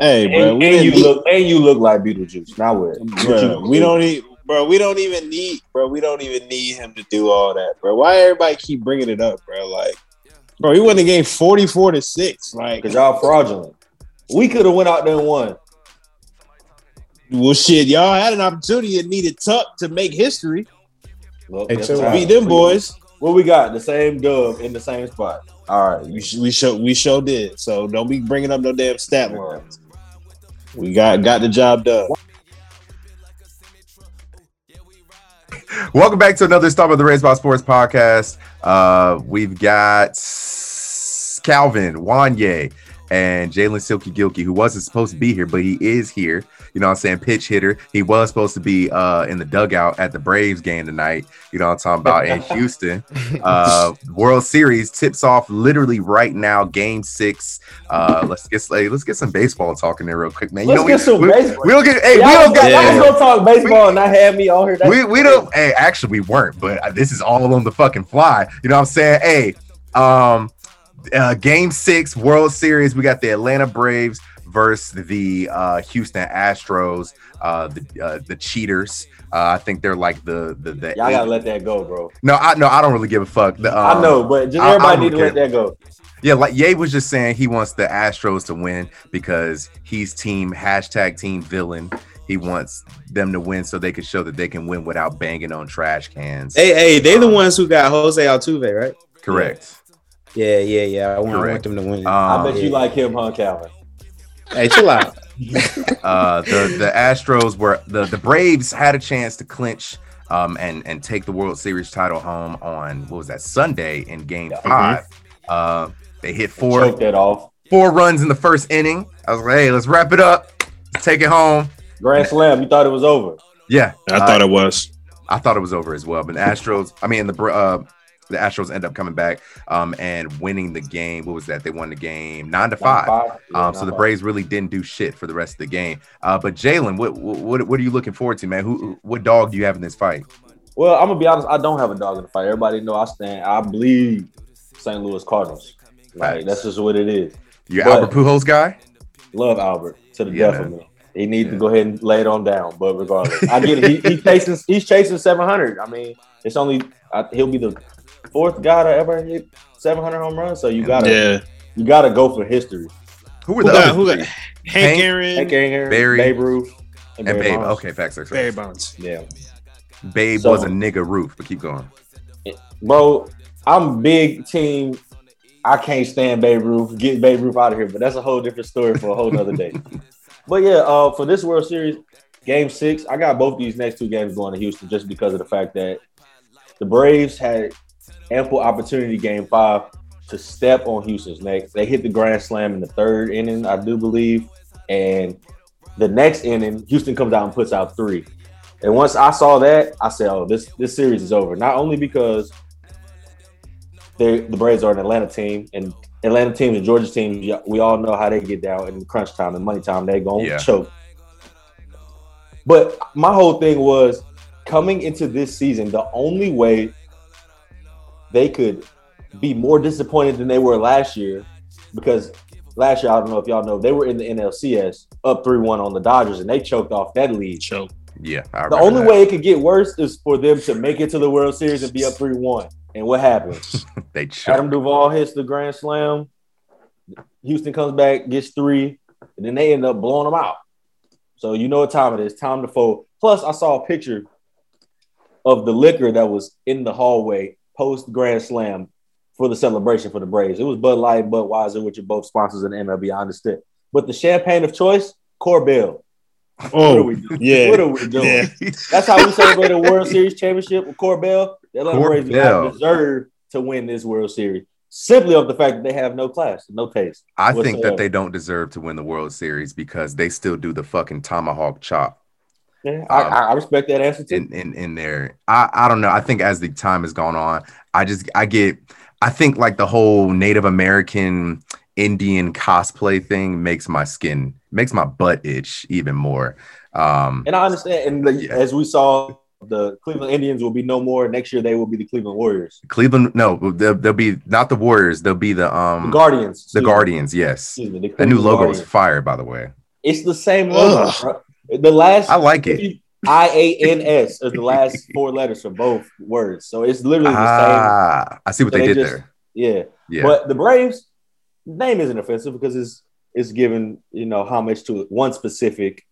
Hey, bro, and, and you need- look and you look like Beetlejuice. Now what? bro, we don't need, bro. We don't even need, bro. We don't even need him to do all that, bro. Why everybody keep bringing it up, bro? Like, bro, he won the game forty-four to six. Like, because y'all fraudulent. We could have went out there and won. well, shit, y'all had an opportunity and needed Tuck to make history. Well, Hey, that's chill. fine. Beat them boys. What we got? The same dub in the same spot. All right. We we show we show did. So don't be bringing up no damn stat lines. We got got the job done. Welcome back to another Stop of the Race by Sports podcast. Uh, we've got Calvin Wanye and Jalen Silky Gilkey, who wasn't supposed to be here, but he is here. You know what I'm saying? Pitch hitter. He was supposed to be uh, in the dugout at the Braves game tonight. You know what I'm talking about in Houston. Uh, World Series tips off literally right now, game six. Uh, let's get let's get some baseball talking there real quick, man. You Let's know, get we, some we, baseball. we don't get hey, we don't got y'all gonna talk baseball and not have me on here. That's we, we don't hey actually we weren't but this is all on the fucking fly you know what i'm saying hey um uh, game six world series we got the atlanta braves versus the uh houston astros uh the uh, the cheaters uh, I think they're like the the, the Y'all gotta let that go, bro. no, I no, I don't really give a fuck. The, um, I know, but just I- I everybody don't need to care. let that go. Yeah, like Ye was just saying he wants the Astros to win because he's team hashtag team villain. He wants them to win so they can show that they can win without banging on trash cans. Hey, hey, they the ones who got Jose Altuve, right? Correct. Yeah, yeah, yeah. I want, I Correct. want them to win. Um, I bet you yeah. like him, huh, Calvin? Hey, chill out. uh, the the Astros were the the Braves had a chance to clinch um, and and take the World Series title home on what was that Sunday in Game Yeah. Five. Uh, they hit four Choke that off. four runs in the first inning. I was like, hey, let's wrap it up, let's take it home. Grand slam. You thought it was over. Yeah, I thought it was. I thought it was over as well. But the Astros, I mean, the Bra- uh, the Astros end up coming back um, and winning the game. What was that? They won the game nine to five. Yeah, Um, so the nine Braves really didn't do shit for the rest of the game. Uh, but Jalen, what, what what are you looking forward to, man? Who what dog do you have in this fight? Well, I'm gonna be honest. I don't have a dog in the fight. Everybody know I stand. I bleed St. Louis Cardinals. Like that's just what it is. You But- Albert Pujols guy? Love Albert to the Yeah, death of me. He needs Yeah. to go ahead and lay it on down. But regardless, I get it. He, he chasing. He's chasing 700. I mean, it's only I, he'll be the fourth guy to ever hit 700 home runs. So you gotta Yeah. you gotta go for history. Who were Who the got, other who got? Hank, Hank- Aaron, Hank Aaron, Barry, Babe Ruth, and Barry Babe? Bonds. Okay, facts. facts, Barry facts. Bonds. Yeah, Babe So- was a nigga roof, but keep going. bro. I'm big team. I can't stand Babe Ruth. Get Babe Ruth out of here. But that's a whole different story for a whole nother day. but yeah, uh, for this World Series, Game Six, I got both these next two games going to Houston just because of the fact that the Braves had ample opportunity Game Five to step on Houston's neck. They hit the grand slam in the third inning, I do believe, and the next inning, Houston comes out and puts out three. And once I saw that, I said, "Oh, this this series is over." Not only because they the Braves are an Atlanta team, and Atlanta teams and Georgia teams, we all know how they get down in crunch time and money time. They're gonna Yeah. choke. But my whole thing was coming into this season, the only way they could be more disappointed than they were last year, because last year I don't know if y'all know they were in the NLCS up three one on the Dodgers, and they choked off that lead. Choke. Yeah, The only that. way it could get worse is for them to make it to the World Series and be up 3 1. And what happens? they choked. Adam Duvall hits the grand slam. Houston comes back, gets three, and then they end up blowing them out. So you know what time it is. Time to fold. Plus, I saw a picture of the liquor that was in the hallway post grand slam for the celebration for the Braves. It was Bud Light, Budweiser, which are both sponsors in the MLB. I understand, But the champagne of choice, Korbel. Oh, what are Oh, we doing? yeah. What are we doing? Yeah. That's how we celebrate a World Series championship with Korbel. The Atlanta Braves do Korbel. not deserve to win this World Series simply of the fact that they have no class, no taste. I think that they don't deserve to win the World Series because they still do the fucking tomahawk chop Yeah, I, Um, I I respect that answer too. in in, in there. I I don't know. I think as the time has gone on, I just I get I think like the whole Native American Indian cosplay thing makes my skin makes my butt itch even more. Um And I understand. And the, Yeah. as we saw, the Cleveland Indians will be no more. Next year, they will be the Cleveland Warriors, Cleveland no, they'll, they'll be not the Warriors, they'll be the the um Guardians, the excuse me. Guardians, yes. Excuse me, the That new Cleveland logo is Guardians. fire, by the way. It's the same logo. The last I like it. I A N S is the last four letters for both words. So it's literally the Ah, I see what So they, they did just- there. Yeah. Yeah, But the Braves name isn't offensive because it's it's given you know homage to one specific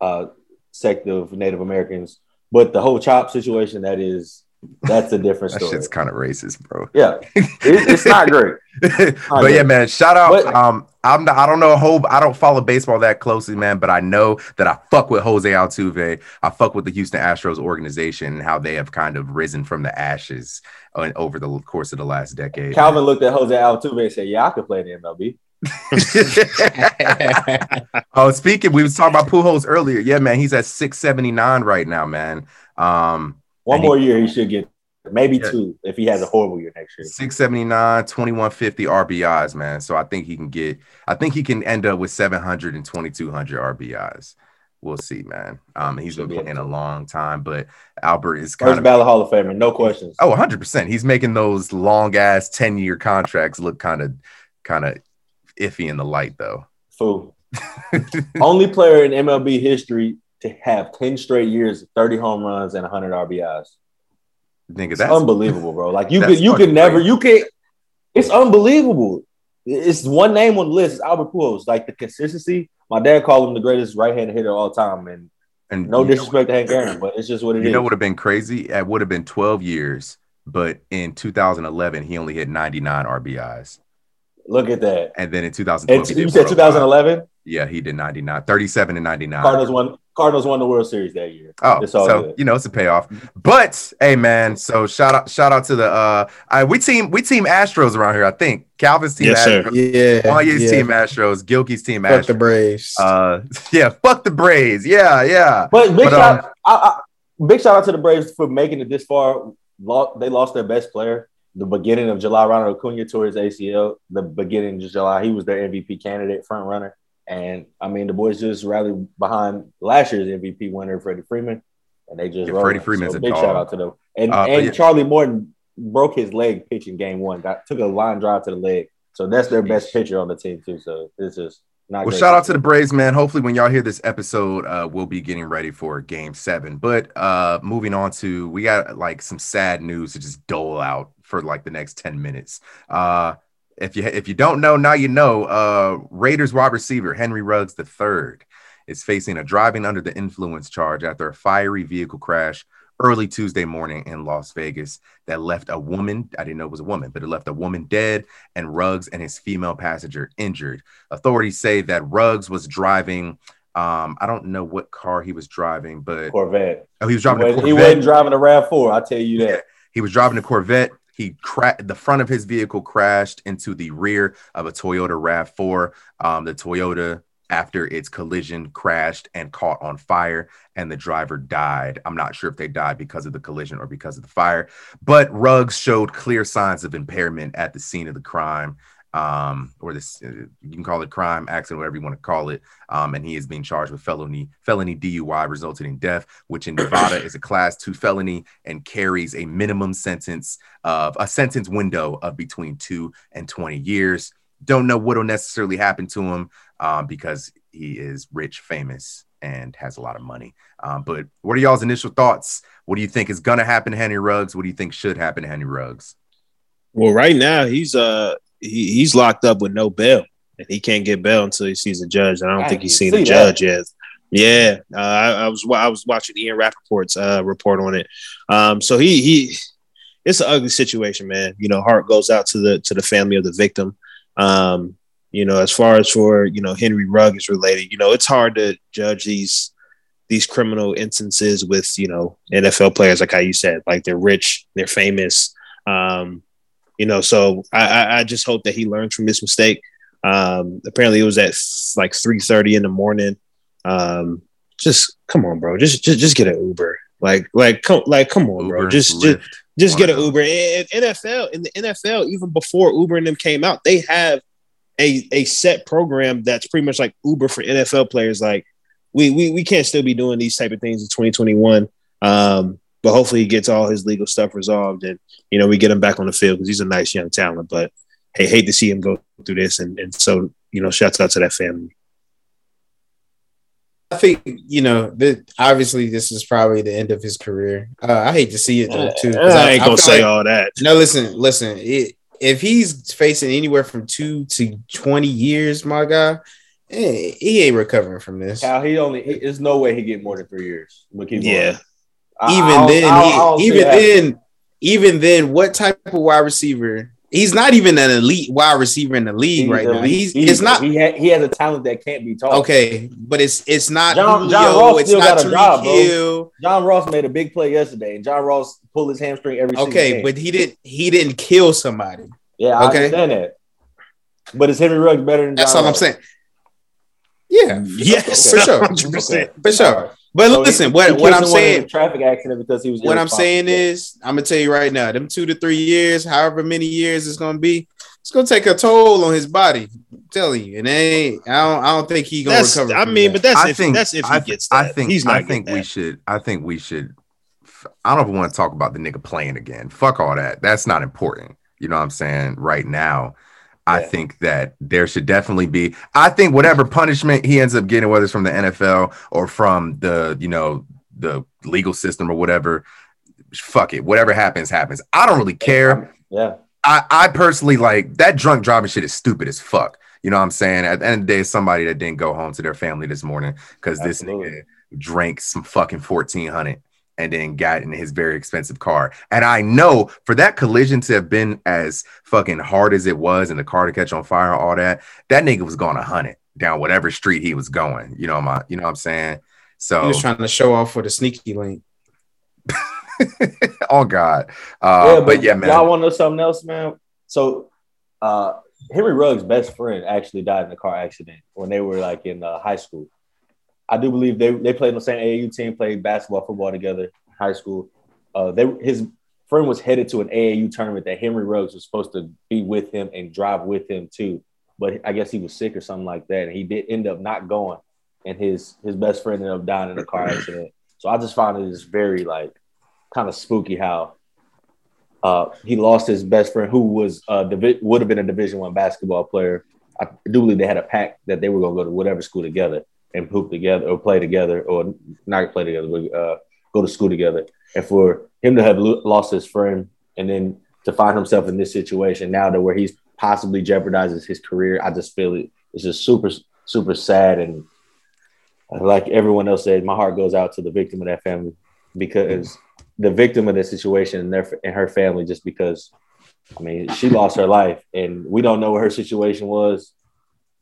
uh sect of Native Americans. But the whole chop situation that is that's a different that shit's kind of racist, bro. Yeah, it, it's not great. but yeah, man, shout out. But- um, I'm not, I don't know whole I don't follow baseball that closely, man, but I know that I fuck with Jose Altuve. I fuck with the Houston Astros organization and how they have kind of risen from the ashes over the course of the last decade. Calvin looked at Jose Altuve and said, "Yeah, I could play in the MLB." oh, speaking, we was talking about Pujols earlier. Yeah, man, he's at 679 right now, man. Um, One more year, he should get maybe Yeah. two if he has a horrible year next year. 679, 2150 RBIs, man. So I think he can get, I think he can end up with 700 and 2200 RBIs. We'll see, man. Um, he's been be playing a long time, but Albert is kind First of ballot Hall of Famer, no questions. oh, 100 percent. He's making those long ass 10 year contracts look kind of kind of iffy in the light, though. Fool. Only player in MLB history to have 10 straight years, 30 home runs, and 100 RBIs. Nigga, It's that's unbelievable, bro. Like you could, you could never, you can't. It's unbelievable. It's one name on the list. It's Albert Pujols. Like the consistency. My dad called him the greatest right-handed hitter of all time, and and no know- disrespect to Hank Aaron, but it's just what it is. You know would have been crazy? It would have been 12 years, but in 2011 he only hit 99 RBIs, Look at that. and then in 2012 And he you said 2011. Yeah, he did 99, 37 and 99. Cardinals won. Cardinals won the World Series that year. Oh, It's all so good. you know it's a payoff. But hey, man, so shout out, shout out to the uh, I, we team we team Astros around here. I think Calvin's team Yes, sir. Astros, Yeah. Wanya's yeah. team Astros, Gilkey's team Fuck the Astros. Braves. Uh, yeah, fuck the Braves. Yeah, yeah. But big But, shout, I, I, big shout out to the Braves for making it this far. Lo- They lost their best player the beginning of July. Ronald Acuna tore his ACL. The beginning of July, he was their MVP candidate, front runner. And I mean, the boys just rallied behind last year's MVP winner, Freddie Freeman, and they just Yeah. Freddie Freeman's so a big dog. shout out to them. And Uh, and yeah. Charlie Morton broke his leg pitching game one. Got took a line drive to the leg. So that's their best pitcher on the team too. So it's just not. Well, shout out to the Braves, man. Hopefully, when y'all hear this episode, uh, we'll be getting ready for Game Seven. But uh, moving on to, we got like some sad news to just dole out for like the next ten minutes. Uh, if you if you don't know, now you know. Uh, Raiders wide receiver Henry Ruggs III is facing a driving under the influence charge after a fiery vehicle crash early Tuesday morning in Las Vegas that left a woman. I didn't know it was a woman, but it left a woman dead and Ruggs and his female passenger injured. Authorities say that Ruggs was driving. Um, I don't know what car he was driving, but Corvette. oh, he was He driving a wasn't, he wasn't driving a Rav Four. I tell you that. He was driving a Corvette. He cra- the front of his vehicle crashed into the rear of a Toyota RAV4. Um, the Toyota, after its collision, crashed and caught on fire, and the driver died. I'm not sure if they died because of the collision or because of the fire, but Ruggs showed clear signs of impairment at the scene of the crime. Um, or this, uh, you can call it crime, accident, whatever you want to call it. Um, and he is being charged with felony felony DUI resulting in death, which in Nevada is a class two felony and carries a minimum sentence of a sentence window of between two and 20 years. Don't know what will necessarily happen to him um, because he is rich, famous, and has a lot of money. Um, but what are y'all's initial thoughts? What do you think is to happen to Henry Ruggs? What do you think should happen to Henry Ruggs? Well, right now he's uh he, he's locked up with no bail, and he can't get bail until he sees a judge. And I don't I think he's seen a see that. judge yet. Yeah, uh, I, I was wa- I was watching Ian Rapoport's uh, report on it. Um, so he he, it's an ugly situation, man. You know, heart goes out to the to the family of the victim. Um, you know, as far as for you know Henry Rugg is related, you know, it's hard to judge these these criminal instances with you know NFL players, like how you said, like they're rich, they're famous. Um, you know, so I, I, I just hope that he learns from this mistake. Um, apparently, it was at like three thirty in the morning. Um, just come on, bro. Just just just get an Uber. Like like come like come on, bro. Uber, Just just Lyft, just one get an. Uber. And and NFL in the NFL, even before Uber and them came out, they have a a set program that's pretty much like Uber for NFL players. Like we we we can't still be doing these type of things in 2021. Um, but hopefully he gets all his legal stuff resolved and you know we get him back on the field because he's a nice young talent. But hey, hate to see him go through this and and so you know shouts out to that family. I think you know that obviously this is probably the end of his career. Uh, I hate to see it though, too. 'cause I ain't gonna feel say like- all that. No, listen, listen. It, if he's facing anywhere from two to twenty years, my guy, eh, he ain't recovering from this. Cal, he only. He, there's no way he get more than three years. But keep going. Yeah, I- even I don't- then, I don't- I don't he, even then, even then, what type of wide receiver? He's not even an elite wide receiver in the league He's right now. He's He's- it's not He ha- he has a talent that can't be taught. okay, but it's it's not John- Julio, John Ross it's still not got a job, bro. John Ross made a big play yesterday, and John Ross pulled his hamstring every single Okay, game. but he didn't he didn't kill somebody. yeah, I okay. understand that. But is Henry Ruggs better than That's John all I'm saying. Yeah, yes, For sure. 100%. for sure. But So listen, he what killed what I'm someone in a saying, traffic accident because he was. what I'm saying is, I'm gonna tell you right now, them two to three years, however many years it's gonna be, it's gonna take a toll on his body. I'm telling you, and they ain't, I don't, I don't think he gonna That's, recover. I from mean, that. but that's I if think that's if he I, gets that. I think he's not I think we that. should. I think we should. I don't want to talk about the nigga playing again. Fuck all that. That's not important. You know what I'm saying? Right now, I Yeah. think that there should definitely be. I think whatever punishment he ends up getting, whether it's from the NFL or from the you know the legal system or whatever, fuck it. Whatever happens, happens. I don't really care. Yeah, I, I personally like that drunk driving shit is stupid as fuck. You know what I'm saying? At the end of the day, somebody that didn't go home to their family this morning because this nigga drank some fucking 1400 and then got in his very expensive car. And I know for that collision to have been as fucking hard as it was and the car to catch on fire and all that, that nigga was going to hunt it down whatever street he was going. You know my, you know what I'm saying? So he So was trying to show off for the sneaky link. oh god. Uh, but, yeah, man. Y'all want to know something else, man? So, uh, Henry Ruggs' best friend actually died in a car accident when they were like in uh, high school. I do believe they they played on the same AAU team, played basketball, football together in high school. Uh, they his friend was headed to an AAU tournament that Henry Ruggs was supposed to be with him and drive with him too, but I guess he was sick or something like that, and he did end up not going. And his his best friend ended up dying in a car accident. So I just found it is very like kind of spooky how uh, he lost his best friend, who was uh, divi- would have been a Division One basketball player. I do believe they had a pact that they were going to go to whatever school together and poop together, or play together, or not play together, but uh, go to school together. And for him to have lo- lost his friend, and then to find himself in this situation now, to where he's possibly jeopardizes his career, I just feel it. It's just super, super sad, and like everyone else said, my heart goes out to the victim of that family because the victim of this situation and their and her family just because I mean she lost her life and we don't know what her situation was,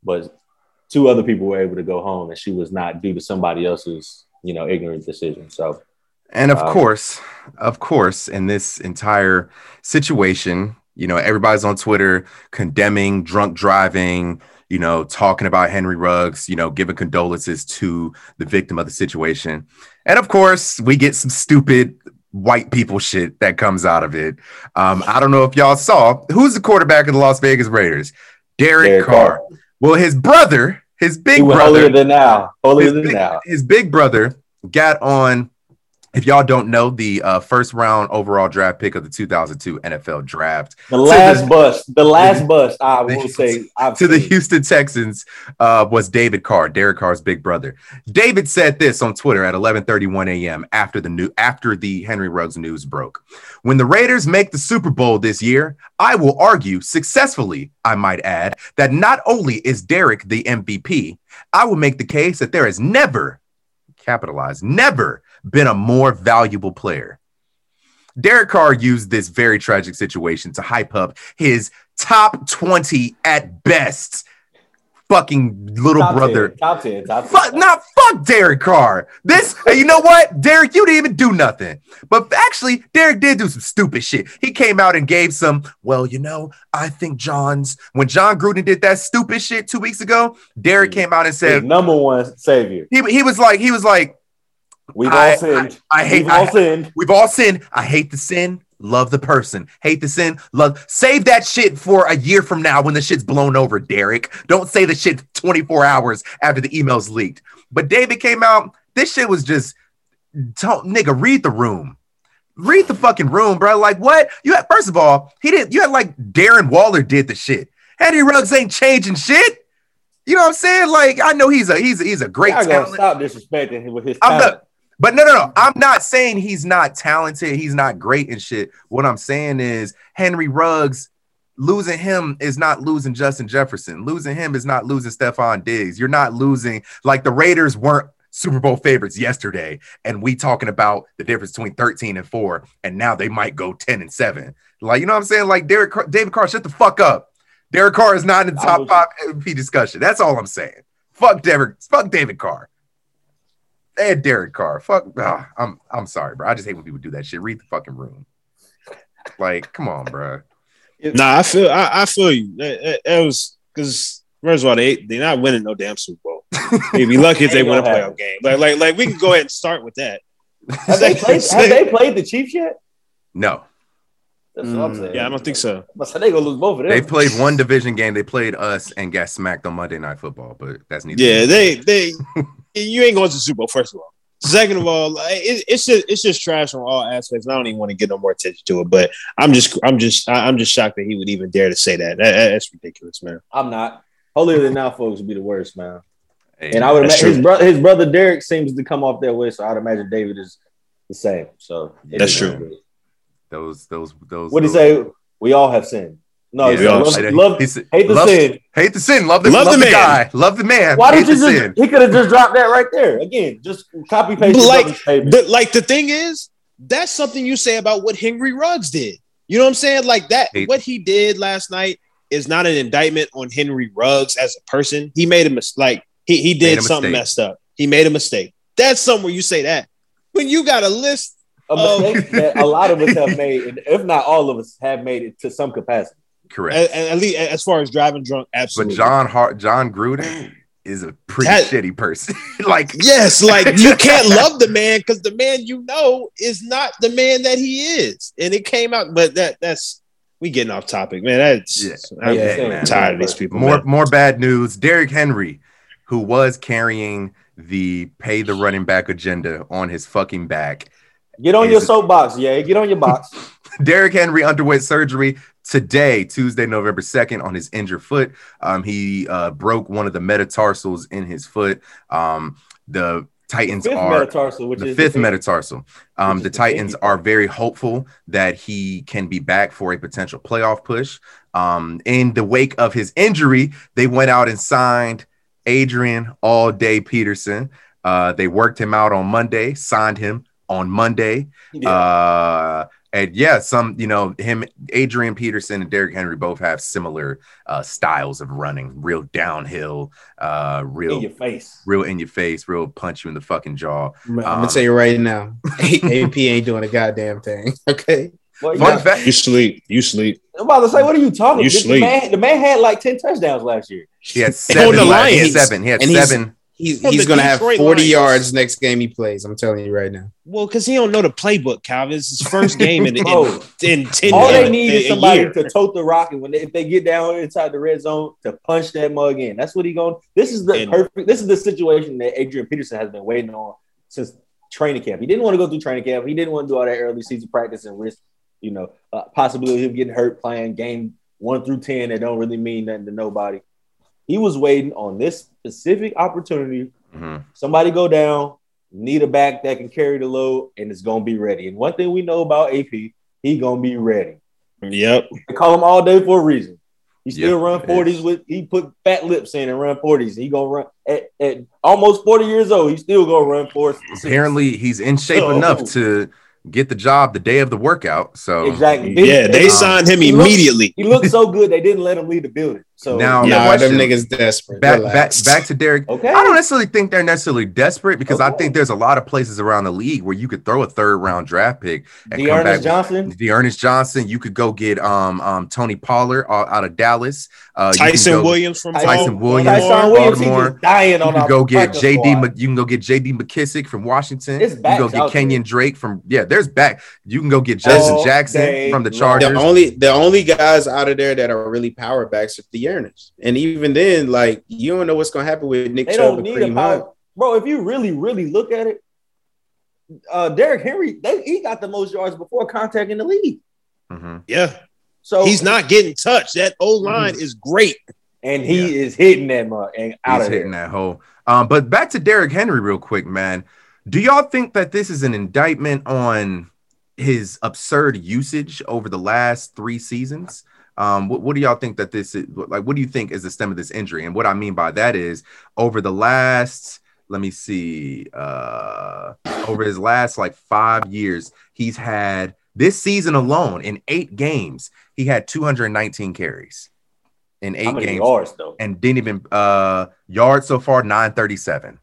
but two other people were able to go home and she was not due to somebody else's you know ignorant decision. So And of Um, course, of course, in this entire situation, you know, everybody's on Twitter condemning drunk driving, you know, talking about Henry Ruggs, you know, giving condolences to the victim of the situation. And of course, we get some stupid white people shit that comes out of it. Um, I don't know if y'all saw who's the quarterback of the Las Vegas Raiders? Derek, Derek Carr. Carr. Well, his brother, his big he brother, holier than now, holier than big, now. his big brother got on. If y'all don't know, the uh, first round overall draft pick of the 2002 NFL draft The last the- bust, the last bust. I will say, I've to the. Houston Texans uh, was David Carr, Derek Carr's big brother. David said this on Twitter at 11:31 a.m. after the new after the Henry Ruggs news broke. When the Raiders make the Super Bowl this year, I will argue successfully, I might add, that not only is Derek the MVP, I will make the case that there has never capitalized, never been a more valuable player. Derek Carr used this very tragic situation to hype up his top 20 at best fucking little Top brother. 10, top ten, top 10. Fuck, not fuck Derek Carr. This, and you know what? Derek, you didn't even do nothing. But actually, Derek did do some stupid shit. He came out and gave some, well, you know, I think John's, when John Gruden did that stupid shit two weeks ago, Derek Mm. came out and His said, number one savior. he, he was like, he was like, We've I- all sinned. I hate, We've all I, sinned. We've all sinned. I hate the sin. Love the person. Hate the sin. Love. Save that shit for a year from now when the shit's blown over, Derek. Don't say the shit 24 hours after the email's leaked. But David came out. This shit was just, don't, nigga, read the room. Read the fucking room, bro. Like what? You had first of all, he didn't. You had like Darren Waller did the shit. Henry Ruggs ain't changing shit. You know what I'm saying? Like I know he's a he's a, he's a great I gotta talent. stop disrespecting him with his I'm not, but no, no, no. I'm not saying he's not talented. He's not great and shit. What I'm saying is Henry Ruggs losing him is not losing Justin Jefferson. Losing him is not losing Stefon Diggs. You're not losing like the Raiders weren't Super Bowl favorites yesterday, and we talking about the difference between 13 and four, and now they might go 10 and seven. Like you know what I'm saying? Like Derek Carr, David Carr, shut the fuck up. Derek Carr is not in the top was- five MVP discussion. That's all I'm saying. Fuck Derek. Fuck David Carr. And Derek Carr. Fuck. ah, I'm I'm sorry, bro. I just hate when people do that shit. Read the fucking room. Like, come on, bro. Nah, I feel I, I feel you. That, that- that was because first of all, they they're not winning no damn Super Bowl. They'd be lucky if they Ain't win a gonna playoff happen. game. Like like like we can go ahead and start with that. Have they played? have they played the Chiefs yet? No, That's what I'm Mm, saying. Yeah, I don't think so. But so they gonna lose both of them. they played one division game. They played us and got smacked on Monday Night Football, but that's neither. Yeah, they they you ain't going to the Super Bowl. First of all, second of all, like, it, it's just it's just trash from all aspects. and I don't even want to get no more attention to it. But I'm just I'm just I- I'm just shocked that he would even dare to say that. That- that- that's ridiculous, man. I'm not. Holier than now, folks would be the worst, man. Hey, And I would imagine his brother, his brother Derek seems to come off that way, so I'd imagine David is the same. So That's true. what those those those. What do you say? We all have sinned. No, Yeah, he we love, love- he hate the love- sin. Hate the sin, love the Love love, the the, man. guy, love the man. Why hate did you the just? sin. He could have just dropped that right there. Again, just copy paste. Like, brother's. The, like the thing is, that's something you say about what Henry Ruggs did. You know what I'm saying? Like that, Hey. what he did last night is not an indictment on Henry Ruggs as a person. He made a mistake. Like he he did something mistake. messed up. He made a mistake. That's somewhere you say that. When you got a list, a mistake that a lot of us have made, and if not all of us, have made it to some capacity. Correct. at, at least as far as driving drunk, absolutely. But. John Hart, John Gruden is a pretty That- shitty person. like, Yes, like you can't love the man because the man you know is not the man that he is, and it came out. But that that's we getting off topic, man. That's Yeah. I'm Yeah, man. tired of these people. more man. more bad news. Derrick Henry, who was carrying the pay the running back agenda on his fucking back. Get on Is your soapbox, yeah. Get on your box. Derrick Henry underwent surgery today, Tuesday, November 2nd, on his injured foot. Um, he uh, broke one of the metatarsals in his foot. Um, the Titans Fifth are metatarsal, which the fifth the- metatarsal. Um, the is the Titans are very hopeful that he can be back for a potential playoff push. Um, in the wake of his injury, they went out and signed Adrian All Day Peterson. Uh, they worked him out on Monday, signed him on Monday. Yeah. Uh, and yeah, some you know him, Adrian Peterson and Derrick Henry both have similar uh, styles of running, real downhill, uh, real in your face. real in your face, real punch you in the fucking jaw. I'm, Um, gonna tell you right now, AP ain't doing a goddamn thing. Okay, Well, Fun yeah. fact, You sleep, you sleep. I'm about to say, what are you talking? You This- the, sleep. man, the man had like ten touchdowns last year. he had On seven. the last- he had seven. He had And he's- seven. He's From he's gonna have 40 Lions. yards next game he plays. I'm telling you right now. Well, because he don't know the playbook, Calvin. It's his first game in, in, Bro, in ten. All in they a- need a is somebody year. to tote the rocket when they, if they get down inside the red zone, to punch that mug in. That's what he going. This is the And- perfect. This is the situation that Adrian Peterson has been waiting on since training camp. He didn't want to go through training camp. He didn't want to do all that early season practice and risk, you know, uh, possibility of him getting hurt playing game one through ten that don't really mean nothing to nobody. He was waiting on this specific opportunity Mhm. somebody go down, need a back that can carry the load, and it's gonna be ready. And one thing we know about AP, he gonna be ready. Yep. They call him all day for a reason. He still Yeah, run forties with he put fat lips in and run forties. He gonna run at, at almost forty years old. He still gonna run for Apparently, he's in shape Oh. enough to get the job the day of the workout. So exactly. Yeah, they Um, signed him he looked- immediately. He looked so good they didn't let him leave the building. So Now- Nah, question. them niggas desperate. back back Relax. back to Derek. okay, I don't necessarily think they're necessarily desperate because I think there's a lot of places around the league where you could throw a third round draft pick and come back. D'Ernest Johnson. D'Ernest Johnson. You could go get um um Tony Pollard uh, out of Dallas. Uh, you Tyson go- Williams from Tyson Bal- Williams, Tyson Williams, he Baltimore. just dying on You can our go get JD. squad. You can go get JD McKissic from Washington. It's You can go backs get Kenyan. Drake from yeah. There's back. You can go get Justin All Jackson from the long. Chargers. the only the only guys out of there that are really power backs are the earners. And even then, like you don't know what's gonna happen with Nick They Chubb don't need a Kareem Hunt. bro. If you really, really look at it, uh, Derrick Henry, they, he got the most yards before contact in the league. Mm-hmm. Yeah, So he's not getting touched. That old line is great. and he Yeah. is hitting that mug and out He's of there. hitting that hole. Um, but back to Derrick Henry, real quick, man. Do y'all think that this is an indictment on his absurd usage over the last three seasons? Um, what, what do y'all think that this is like? What do you think is the stem of this injury? And what I mean by that is over the last, let me see, uh, over his last like five years, he's had this season alone in eight games, he had 219 carries in eight games yards though? and didn't even uh yards so far 937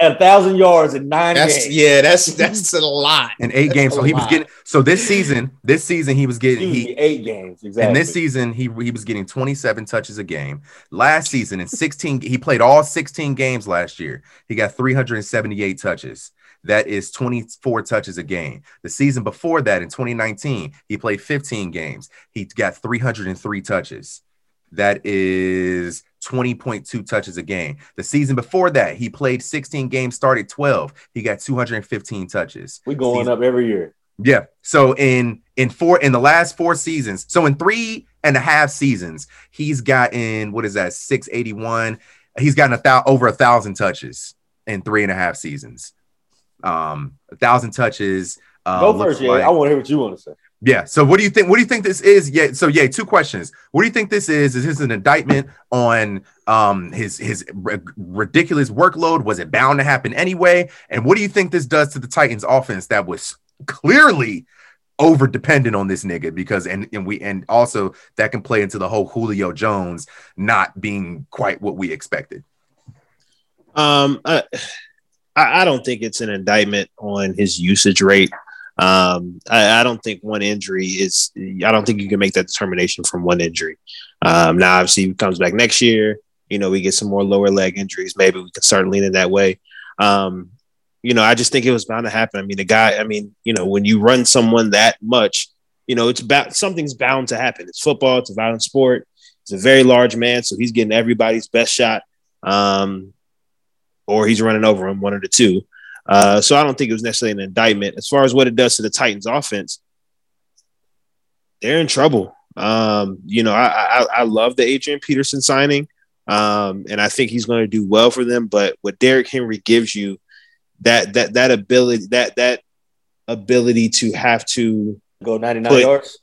A, a thousand yards in nine That's games. yeah, that's that's a lot. in eight That's games. So he was getting so this season, this season he was getting Excuse he me, eight games exactly. And this season he he was getting 27 touches a game. Last season in 16 he played all 16 games last year. He got 378 touches. That is 24 touches a game. The season before that in 2019, he played 15 games. He got 303 touches. That is 20.2 touches a game. The season before that, he played 16 games, started 12. He got 215 touches. we going season- up every year. Yeah. So in in four in the last four seasons, so in three and a half seasons, he's gotten what is that 681? He's gotten a thou over a thousand touches in three and a half seasons. Um, a thousand touches. Uh, Go first, yeah. like- I want to hear what you want to say. Yeah. So what do you think? What do you think this is? Yeah. So yeah, two questions. What do you think this is? Is this an indictment on um his his r- ridiculous workload? Was it bound to happen anyway? And what do you think this does to the Titans offense that was clearly over dependent on this nigga because and, and we and also that can play into the whole Julio Jones not being quite what we expected. Um, I, I I don't think it's an indictment on his usage rate. Um, I, I don't think one injury is. I don't think you can make that determination from one injury. Um, now, obviously, he comes back next year. You know, we get some more lower leg injuries. Maybe we can start leaning that way. Um, you know, I just think it was bound to happen. I mean, the guy. I mean, you know, when you run someone that much, you know, it's about something's bound to happen. It's football. It's a violent sport. He's a very large man, so he's getting everybody's best shot. Um, or he's running over him, one of the two. Uh, so I don't think it was necessarily an indictment. As far as what it does to the Titans offense, they're in trouble. Um, you know, I, I I love the Adrian Peterson signing. Um, and I think he's going to do well for them. But what Derrick Henry gives you, that that that ability, that that ability to have to Go 99 Put- yards.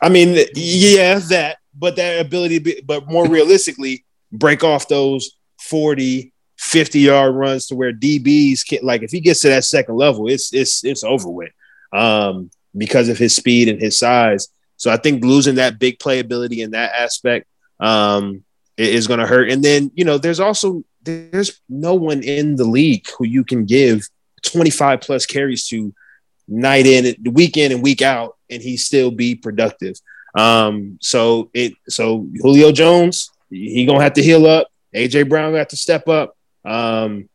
I mean, yeah, that, but that ability, but more realistically, break off those 40, 50 yard runs to where DBs can, like, if he gets to that second level, it's, it's, it's over with um, because of his speed and his size. So I think losing that big playability in that aspect um, is going to hurt. And then, you know, there's also, there's no one in the league who you can give 25 plus carries to night in, week in and week out, and he still be productive. Um, so it so Julio Jones, he gonna have to heal up. AJ Brown have to step up. Um,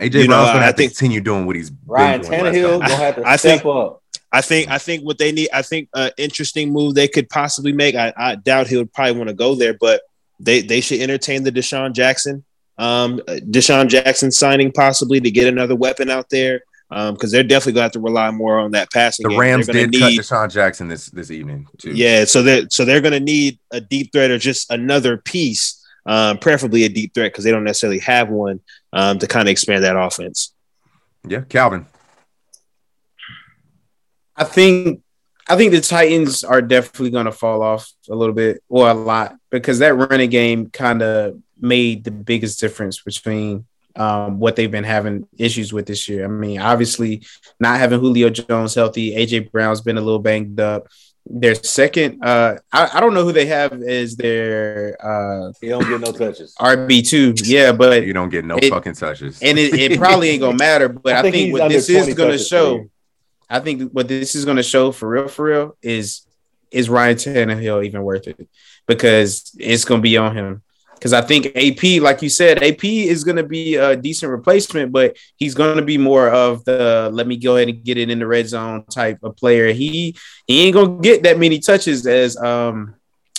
AJ You know, Brown's gonna I have think- to continue doing what he's Ryan been doing Tannehill gonna have to I step think- up. I think I think what they need, I think an interesting move they could possibly make. I, I doubt he would probably want to go there, but they they should entertain the DeSean Jackson, um, DeSean Jackson signing possibly to get another weapon out there. Um, because they're definitely gonna have to rely more on that passing. The game. Rams They're did need- cut DeSean Jackson this this evening too. Yeah, so that so they're going to need a deep threat or just another piece, um, preferably a deep threat because they don't necessarily have one um, to kind of expand that offense. yeah. Calvin, I think I think the Titans are definitely going to fall off a little bit or a lot because that running game kind of made the biggest difference between um, what they've been having issues with this year. I mean, obviously, not having Julio Jones healthy, AJ Brown's been a little banged up. Their second, uh, I, I don't know who they have as their uh, He don't get no touches. RB two. Yeah, but you don't get no It- fucking touches. and it, it probably ain't gonna matter. But I, think, he's what this is gonna show. I think what this is going to show for real, for real, is is Ryan Tannehill even worth it? Because it's going to be on him. Because I think AP, like you said, AP is going to be a decent replacement, but he's going to be more of the let me go ahead and get it in the red zone type of player. He he ain't going to get that many touches as um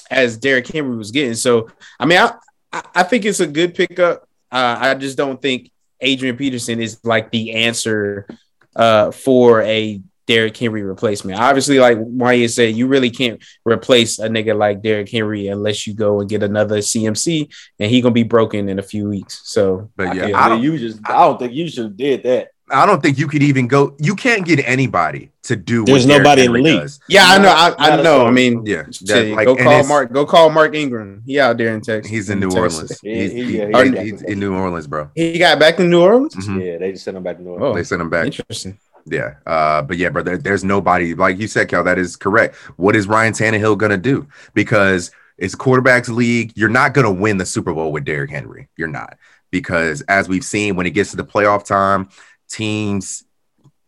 as Derrick Henry was getting. So I mean, I I, I think it's a good pickup. Uh, I just don't think Adrian Peterson is like the answer uh, for a Derrick Henry replacement. Obviously, like Wanya said, you really can't replace a nigga like Derrick Henry unless you go and get another CMC, and he gonna be broken in a few weeks. So, But yeah, I, I don't, you just I don't think you should have did that. I don't think you could even go. You can't get anybody to do. There's what Derrick nobody in the league. does. yeah, I know, I, Not I a know. I mean, Yeah, that, like, go call Mark. Go call Mark Ingram. He out there in Texas. He's in New Texas. Orleans. Yeah, He's, he- he- yeah, he- he he's in New Orleans, bro. He got back to New Orleans. Mhm. Yeah, they just sent him back to New Oh, Orleans. They sent him back. interesting. Yeah. Uh, but yeah, bro, there, there's nobody like you said, Cal. That is correct. What is Ryan Tannehill gonna do? Because it's quarterbacks league. You're not gonna win the Super Bowl with Derrick Henry. You're not. Because as we've seen, when it gets to the playoff time, teams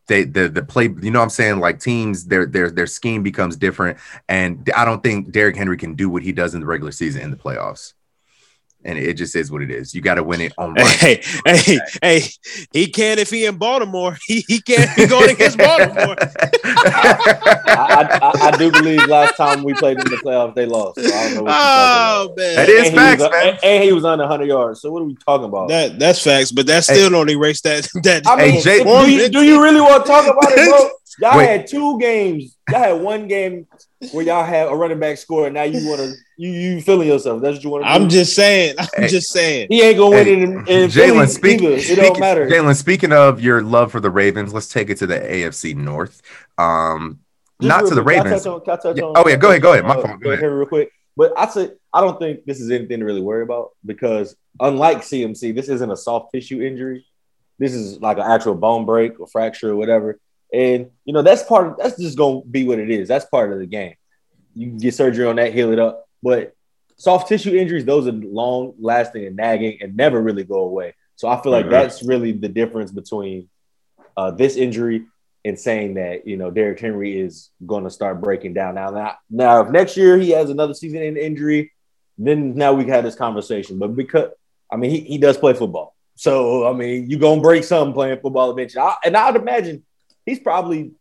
they the the play, you know what I'm saying? Like teams, their their their scheme becomes different. And I don't think Derrick Henry can do what he does in the regular season in the playoffs. And it just is what it is. You got to win it on Ryan. Hey, hey, hey, he can if he in Baltimore. He, he can't be going against Baltimore. I, I, I do believe last time we played in the playoffs, they lost. So I don't know what Oh man, That is and facts, he was, man. And, and he was under 100 yards. So what are we talking about? that that's facts, but that still don't erase that that. I mean, Hey, Jay- do, you, do you really want to talk about it, bro? Y'all Wait. had two games. Y'all had one game where y'all have a running back score, and now you want to you you feeling yourself. That's what you want to. I'm just saying. I'm Hey. just saying. he ain't gonna win Hey, it in, in Jalen, Philly speak, either. It speak- don't matter. Jalen, speaking of your love for the Ravens, let's take it to the AFC North. Um, Just not real to the quick, Ravens. on- can I touch Yeah. on- Oh, yeah, go ahead, go ahead. My uh, fault, go go ahead. ahead, real quick. But I say I don't think this is anything to really worry about because unlike CMC, this isn't a soft tissue injury. This is like an actual bone break or fracture or whatever. And you know that's part. Of, that's just gonna be what it is. That's part of the game. You can get surgery on that, heal it up. But soft tissue injuries, those are long lasting and nagging and never really go away. So I feel like Mhm. that's really the difference between uh, this injury and saying that you know Derrick Henry is going to start breaking down now. Now, now, if next year he has another season in injury, then now we can have this conversation. But because I mean, he, he does play football, so I mean, you gonna break something playing football eventually. I, and I'd imagine he's probably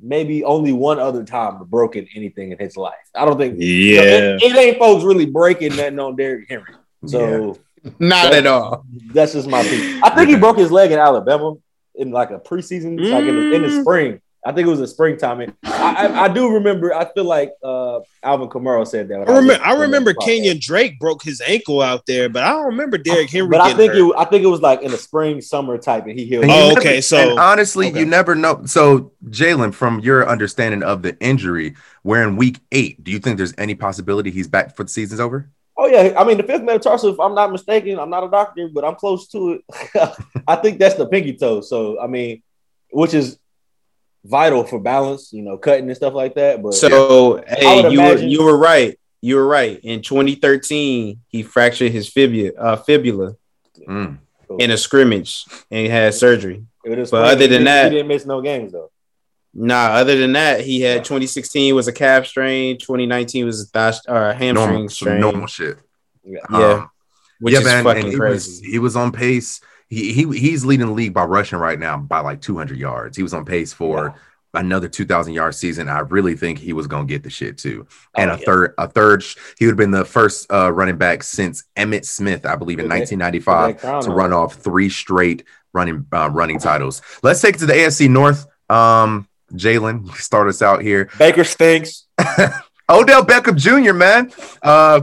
maybe only one other time broken anything in his life. I don't think Yeah. it, it ain't folks really breaking nothing on Derrick Henry. So Not at all. that's just my opinion. I think he broke his leg in Alabama in like a preseason, like in the, in the Mm. spring. I think it was a springtime. And I, I, I do remember. I feel like uh, Alvin Kamara said that. when I remember. I remember. Kenyan Drake broke his ankle out there, but I don't remember Derrick Henry. But I think hurt. it. I think it was like in the spring, summer type, and he healed. And you Oh, never- okay, so- and honestly, okay. you never know. So, Jalen, from your understanding of the injury, we're in week eight. Do you think there's any possibility he's back for the season's over? Oh yeah, I mean the fifth metatarsal. If I'm not mistaken, I'm not a doctor, but I'm close to it. I think that's the pinky toe. So I mean, which is vital for balance, you know, cutting and stuff like that. But So I hey, would you were, you were right. You were right. In 2013, he fractured his fibula, uh, fibula Mm. in a scrimmage and he had surgery. But spring. other than didn't- that- he didn't miss no games though. Nah, other than that, he had 2016 was a calf strain. 2019 was a thigh, or a hamstring Normal, strain. normal shit. Yeah. Yeah, Um, which yeah, is man, and fucking he crazy. Was, he was on pace. He, he he's leading the league by rushing right now by like 200 yards. He was on pace for another 2,000 yard season. I really think he was gonna get the shit too. And Oh, a yeah. third, a third, he would have been the first uh, running back since Emmitt Smith, I believe, in Put 1995 Put to run off three straight running uh, running titles. Let's take it to the AFC North. Um, Jalen, start us out here. Baker stinks. Odell Beckham Jr. Man, uh,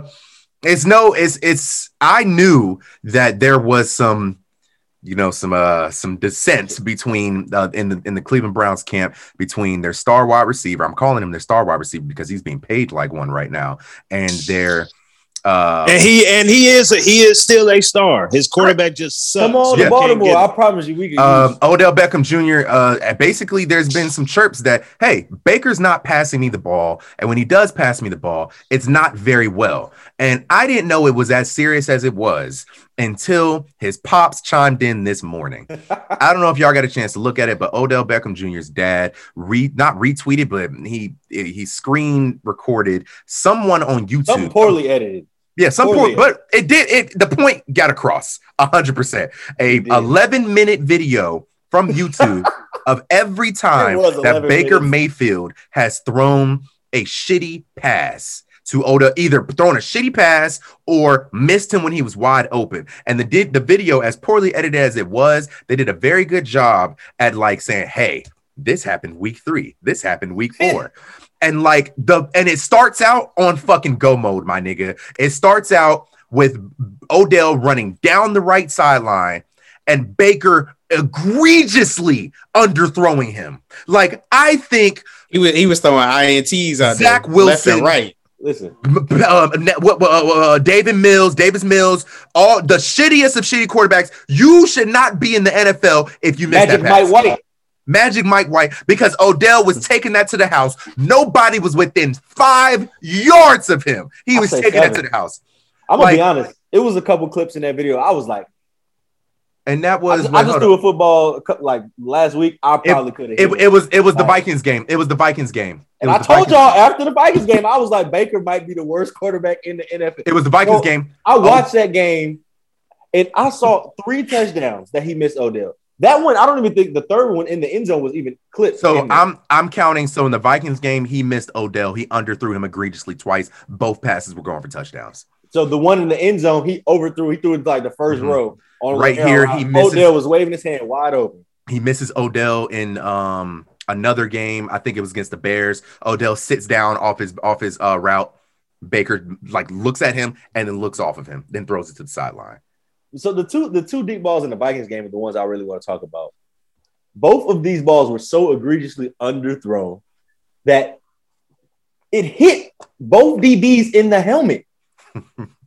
it's no, it's it's. I knew that there was some, you know, some uh some dissent between uh, in the in the Cleveland Browns camp between their star wide receiver. I'm calling him their star wide receiver because he's being paid like one right now, and their uh and he and he is a, he is still a star. His quarterback just sucks. Come on Yeah. to Baltimore. I promise you, we can Um, use. Odell Beckham Jr. Uh, basically, there's been some chirps that hey, Baker's not passing me the ball, and when he does pass me the ball, it's not very well. And I didn't know it was as serious as it was until his pops chimed in this morning. I don't know if y'all got a chance to look at it, but Odell Beckham Jr.'s dad re not retweeted, but he he screen recorded someone on YouTube. Poorly edited. Yeah, some Poorly. point, but it did it. The point got across hundred percent. A eleven minute video from YouTube of every time that Baker minutes. Mayfield has thrown a shitty pass to Oda, either thrown a shitty pass or missed him when he was wide open. And the did the video, as poorly edited as it was, they did a very good job at like saying, "Hey." This happened week three. This happened week four. And like the and it starts out on fucking go mode, my nigga. It starts out with Odell running down the right sideline and Baker egregiously underthrowing him. Like I think He was he was throwing ints out Zach there, left Wilson- and right. Listen, uh, what, what, uh, uh, David Mills, Davis Mills, all the shittiest of shitty quarterbacks. You should not be in the NFL if you miss Magic that pass. Mike White. Magic Mike White, because Odell was taking that to the house. Nobody was within five yards of him. He I'll was taking that to the house, I'm gonna be honest. It was a couple clips in that video. I was like, and that I was. just, wait, I just threw a football like last week. I probably could have. it, it was it was the Vikings game. It was the Vikings game. It and I told Vikings y'all game. after the Vikings game, I was like, Baker might be the worst quarterback in the NFL. It was the Vikings game. I watched that game, and I saw three touchdowns that he missed Odell. That one, I don't even think the third one in the end zone was even clipped. So. I'm I'm counting. So in the Vikings game, he missed Odell. He underthrew him egregiously twice. Both passes were going for touchdowns. so the one in the end zone, he overthrew. He threw it like the 1st Mhm. row on Right the here, he misses- Odell was waving his hand wide open. He misses Odell in um another game. I think it was against the Bears. Odell sits down off his off his uh, route. Baker like looks at him and then looks off of him, then throws it to the sideline. So the two the two deep balls in the Vikings game are the ones I really want to talk about. Both of these balls were so egregiously underthrown that it hit both DBs in the helmet.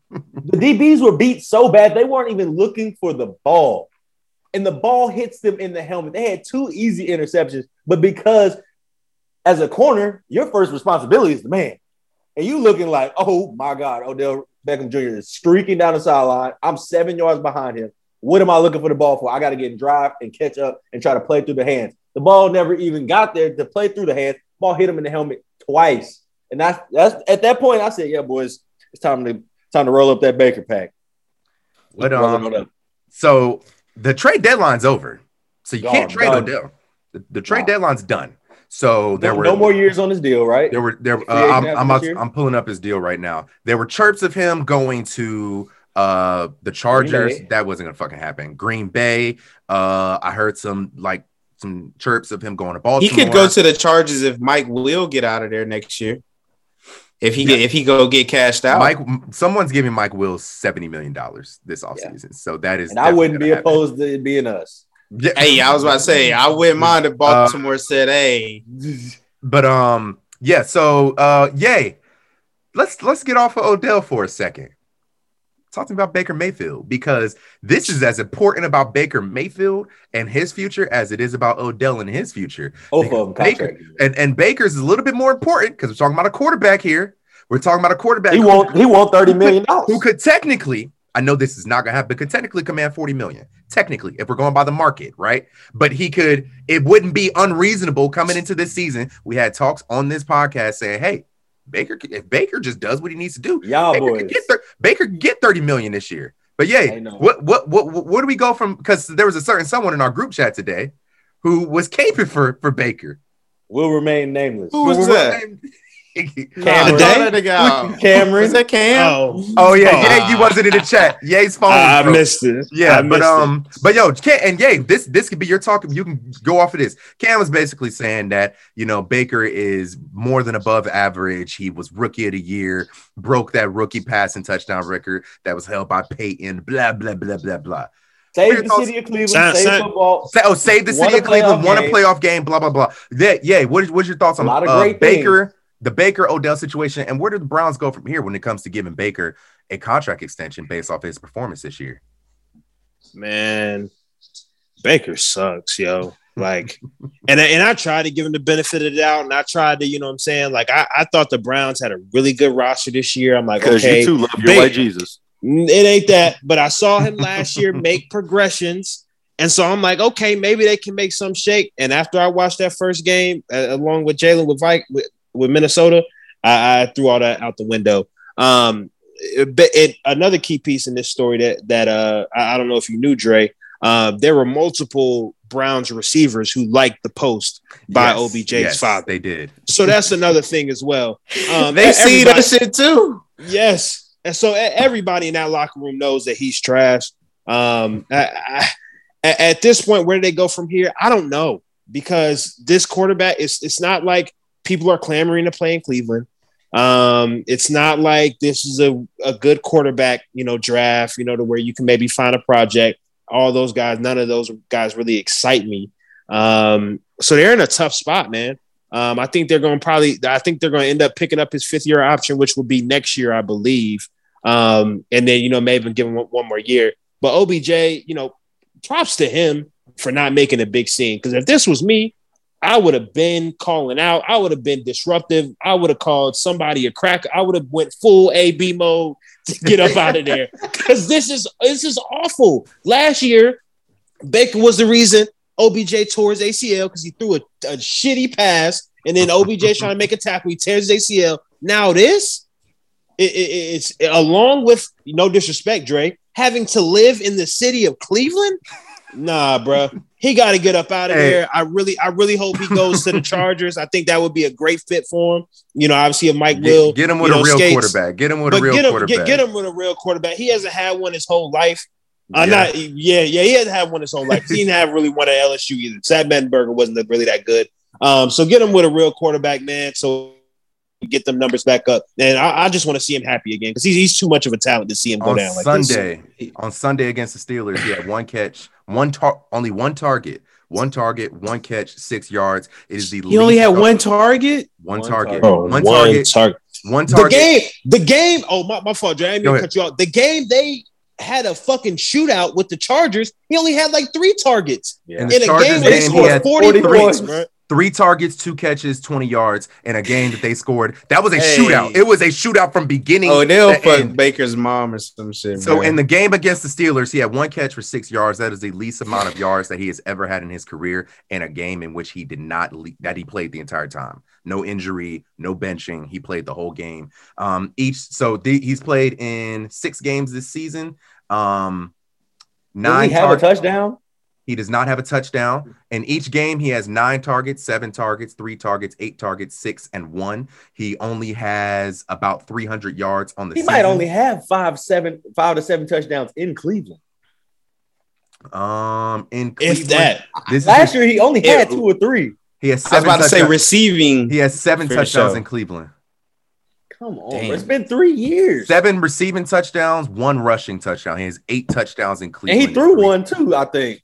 the DBs were beat so bad they weren't even looking for the ball. And the ball hits them in the helmet. They had two easy interceptions, but because as a corner, your first responsibility is the man. And you looking like, oh my God, Odell Beckham Jr. is streaking down the sideline. I'm seven yards behind him. What am I looking for the ball for? I got to get in drive and catch up and try to play through the hands. The ball never even got there to play through the hands. Ball hit him in the helmet twice. And that's that's at that point I said, yeah, boys, it's time to time to roll up that Baker pack. But, Roll it um, up. So the trade deadline's over. So you Gone, can't trade done. Odell. The, the trade Gone. deadline's done. So there no, were no more years on this deal, right? There were there. Uh, I'm I'm, out- I'm pulling up his deal right now. There were chirps of him going to uh the Chargers. That wasn't gonna fucking happen. Green Bay. Uh, I heard some like some chirps of him going to Baltimore. He could go to the Chargers if Mike will get out of there next year. If he get, if he go get cashed out, Mike. Someone's giving Mike Williams seventy million dollars this offseason. So that is. and I wouldn't be gonna happen. opposed to it being us. Yeah. Hey, I was about to say I wouldn't mind if Baltimore said, "Hey, But um, yeah. So uh, yay. Let's let's get off of Odell for a second. Talking about Baker Mayfield because this is as important about Baker Mayfield and his future as it is about Odell and his future. Both of them Baker- And and Baker's is a little bit more important because we're talking about a quarterback here. We're talking about a quarterback He won't he won't thirty million who could technically, I know this is not gonna happen, but could technically command 40 million. Technically, if we're going by the market, right? But he could, it wouldn't be unreasonable coming into this season. We had talks on this podcast saying, hey, Baker, if Baker just does what he needs to do, Y'all Baker boys. could get thir- Baker could get 30 million this year. But yeah, I what, what what what where do we go from? Because there was a certain someone in our group chat today who was caping for for Baker. Will remain nameless. who was that?" Cameron. Nah, throw that nigga. Cameron. Was that Cam? Oh, oh yeah, Oh. yeah, you wasn't in the chat. Ye's phone. I broke. missed it. Yeah, I but missed it. um, but yo, Cam, and yay, this this could be your talk. You can go off of this. Cam was basically saying that you know Baker is more than above average. He was rookie of the year, broke that rookie passing touchdown record that was held by Peyton. Blah blah blah blah blah. Save the city of Cleveland. Sound- save football. Sa- oh, save the city of Cleveland, playoff won a playoff game. Blah blah blah. Yeah, yeah. What is what's your thoughts on A lot of uh, great Baker, the Baker Odell situation, and where do the Browns go from here when it comes to giving Baker a contract extension based off his performance this year? man, Baker sucks, yo. Like, and I- and I tried to give him the benefit of the doubt, and I tried to, you know, what I'm saying, like, I, I thought the Browns had a really good roster this year. I'm like, Because okay, you too love your Baker- white Jesus. It ain't that, but I saw him last year make progressions. And so I'm like, okay, maybe they can make some shake. And after I watched that first game, uh, along with Jalen with, Vik- with with Minnesota, I, I threw all that out the window. Um, but it, another key piece in this story that that uh, I, I don't know if you knew, Dre. Uh, there were multiple Browns receivers who liked the post by Yes, OBJ's yes, father. They did. So that's another thing as well. Um, They see that shit too. Yes. And so everybody in that locker room knows that he's trash. Um, I, I, at this point, where do they go from here? I don't know. because this quarterback is it's not like people are clamoring to play in Cleveland. Um, it's not like this is a, a good quarterback, you know, draft, you know, to where you can maybe find a project. All those guys, none of those guys really excite me. Um, so they're in a tough spot, man. Um, I think they're going to probably, I think they're going to end up picking up his fifth year option, which will be next year, I believe. Um, and then, you know, maybe give him one more year. But OBJ, you know, props to him for not making a big scene. Because if this was me, I would have been calling out. I would have been disruptive. I would have called somebody a cracker. I would have went full AB mode to get up out of there. Because this is this is awful. Last year, Baker was the reason OBJ tore his ACL because he threw a, a, shitty pass, and then OBJ trying to make a tackle, he tears his ACL. Now this, it, it, it's along with no disrespect, Dre, having to live in the city of Cleveland. Nah, bro. He got to get up out of hey. there. I really, I really hope he goes to the Chargers. I think that would be a great fit for him. You know, obviously, if Mike get, will get him with a know, real skates, quarterback. Get him with a real get him, quarterback. Get, get, him with a real quarterback. He hasn't had one his whole life. Uh, yeah. Not, yeah, yeah, he hasn't had one his whole life. He didn't have really one at LSU either. Chad Mettenberger wasn't really that good. Um, so get him with a real quarterback, man. So get them numbers back up. And I, I just want to see him happy again because he's, he's too much of a talent to see him go on down like Sunday. This. On Sunday against the Steelers, he had one catch, one tar- only one target, one target, one catch, six yards. It is the he only had one target, one, one target, target. Oh, one, target, target, one target. The game, the game. Oh my, my fault, Jay. I didn't cut you off. The game they had a fucking shootout with the Chargers. He only had like three targets yeah. in, in a game where they scored 40 points, bro three targets, two catches, 20 yards in a game that they scored. That was a hey. shootout. It was a shootout from beginning. Oh, they'll fuck end. Baker's mom or some shit. So in the game against the Steelers, he had one catch for six yards. That is the least amount of yards that he has ever had in his career in a game in which he did not le- that he played the entire time. No injury, no benching. He played the whole game. Um, each so th- he's played in six games this season. Um, nine. Did he have tar- a touchdown? He does not have a touchdown. In each game, he has nine targets, seven targets, three targets, eight targets, six, and one. He only has about 300 yards on the He season. might only have five, seven, five to seven touchdowns in Cleveland. Um, in Cleveland, if that this last year he only had two or three. He has seven. I was about to say receiving. He has seven touchdowns in Cleveland. Come on, it's been three years. Seven receiving touchdowns, one rushing touchdown. He has eight touchdowns in Cleveland. And he threw one too, I think.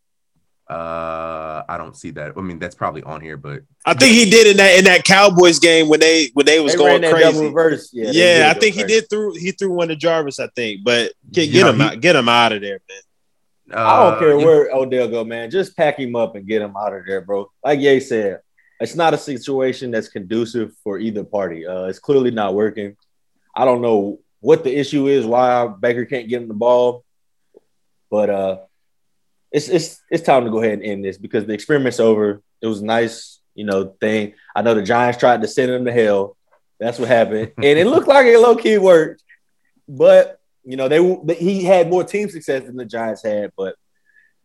Uh, I don't see that. I mean, that's probably on here, but I think he did in that in that Cowboys game when they when they was they going crazy. Reverse. Yeah, yeah I think he did through he threw one to Jarvis. I think, but get, get him he, out, get him out of there, man. Uh, I don't care where Odell go, man. Just pack him up and get him out of there, bro. Like Ye said, it's not a situation that's conducive for either party. Uh, it's clearly not working. I don't know what the issue is, why Baker can't get him the ball, but uh, it's it's it's time to go ahead and end this because the experiment's over. It was a nice, you know, thing. I know the Giants tried to send him to hell. That's what happened, and it looked like it low key worked. But you know, they he had more team success than the Giants had. But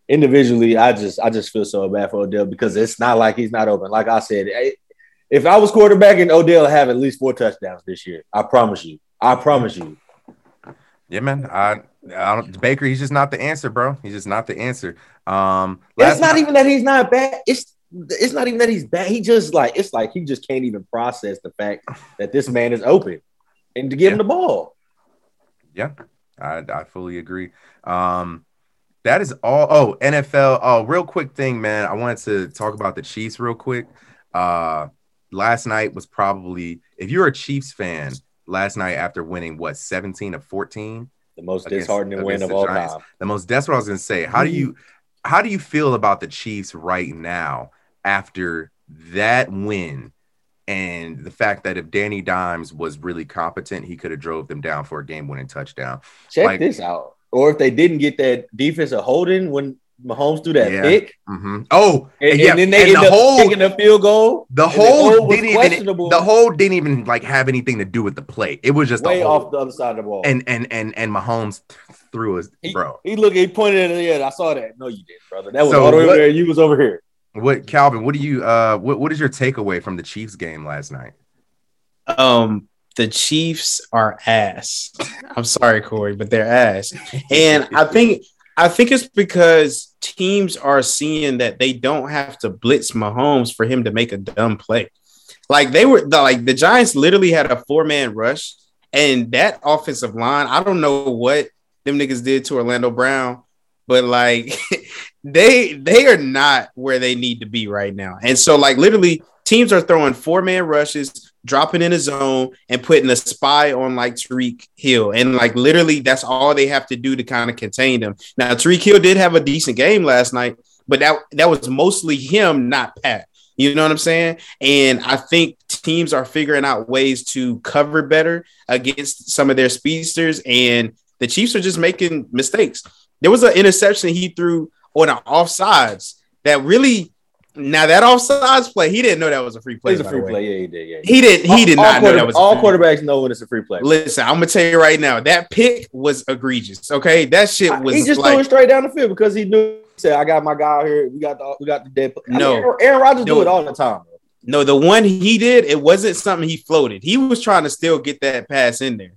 individually, I just I just feel so bad for Odell because it's not like he's not open. Like I said, if I was quarterbacking, Odell have at least four touchdowns this year. I promise you. I promise you. Yeah, man. I I don't, Baker, he's just not the answer, bro. He's just not the answer. Um, it's not even that he's not bad. It's it's not even that he's bad. He just like it's like he just can't even process the fact that this man is open and to give yeah. him the ball. Yeah, I, I fully agree. Um, that is all. Oh, NFL. Oh, real quick thing, man. I wanted to talk about the Chiefs real quick. Uh, last night was probably if you're a Chiefs fan. Last night after winning what 17 of 14 the most against, disheartening win of all Giants. time. The most. That's what I was going to say. How do mm-hmm. you how do you feel about the Chiefs right now after that win? And the fact that if Danny Dimes was really competent, he could have drove them down for a game-winning touchdown. Check like, this out. Or if they didn't get that defensive holding when Mahomes threw that yeah. pick. Mm-hmm. Oh, and, and, yeah. and then they and the whole, taking a field goal. The whole didn't even the whole didn't even like have anything to do with the play. It was just way off the other side of the ball. And and and and Mahomes threw his he, bro. He looked. He pointed at the end. I saw that. No, you did, brother. That was so all the way over there. You was over here. What Calvin? What do you? Uh, what what is your takeaway from the Chiefs game last night? Um, the Chiefs are ass. I'm sorry, Corey, but they're ass. And I think I think it's because teams are seeing that they don't have to blitz Mahomes for him to make a dumb play. Like they were the, like the Giants literally had a four man rush, and that offensive line. I don't know what them niggas did to Orlando Brown, but like they they are not where they need to be right now. And so like literally teams are throwing four man rushes, dropping in a zone, and putting a spy on like Tyreek Hill. And like literally that's all they have to do to kind of contain them. Now Tyreek Hill did have a decent game last night, but that that was mostly him, not Pat. You know what I'm saying? And I think teams are figuring out ways to cover better against some of their speedsters, and the Chiefs are just making mistakes. There was an interception he threw on an offsides that really now that offsides play, he didn't know that was a free play. It's a free play. Yeah, he did. Yeah, he did. He did all, not all know that was all quarterbacks know when it's a free play. Listen, I'm gonna tell you right now, that pick was egregious. Okay, that shit was. He just like, threw it straight down the field because he knew. He said, "I got my guy out here. We got the we got the dead." I no, mean, Aaron, Aaron Rodgers no. do it all the time. Bro. No, the one he did, it wasn't something he floated. He was trying to still get that pass in there.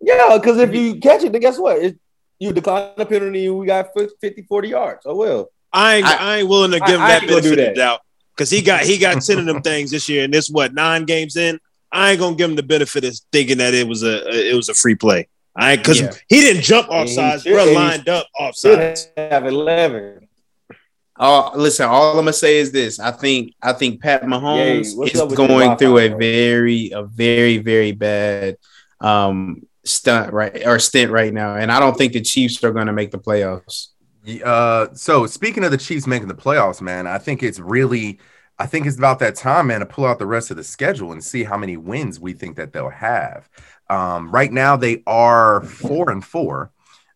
Yeah, because if you catch it, then guess what? It, you decline the penalty we got 50, 40 yards. Oh, well. I ain't, I, I ain't willing to give him that ain't benefit of the doubt because he got he got ten of them things this year, and this what nine games in. I ain't gonna give him the benefit of thinking that it was a, a it was a free play. I because Yeah. he didn't jump Yeah, he offsides, should- bro. Lined up Should offsides. have 11. Oh, listen, all I'm gonna say is this. I think I think Pat Mahomes Yay, is up with your going through a very, a very, very bad um stunt right or stint right now. And I don't think the Chiefs are gonna make the playoffs. Uh, so speaking of the Chiefs making the playoffs, man, I think it's really, I think it's about that time, man, to pull out the rest of the schedule and see how many wins we think that they'll have. Um, right now they are four and four.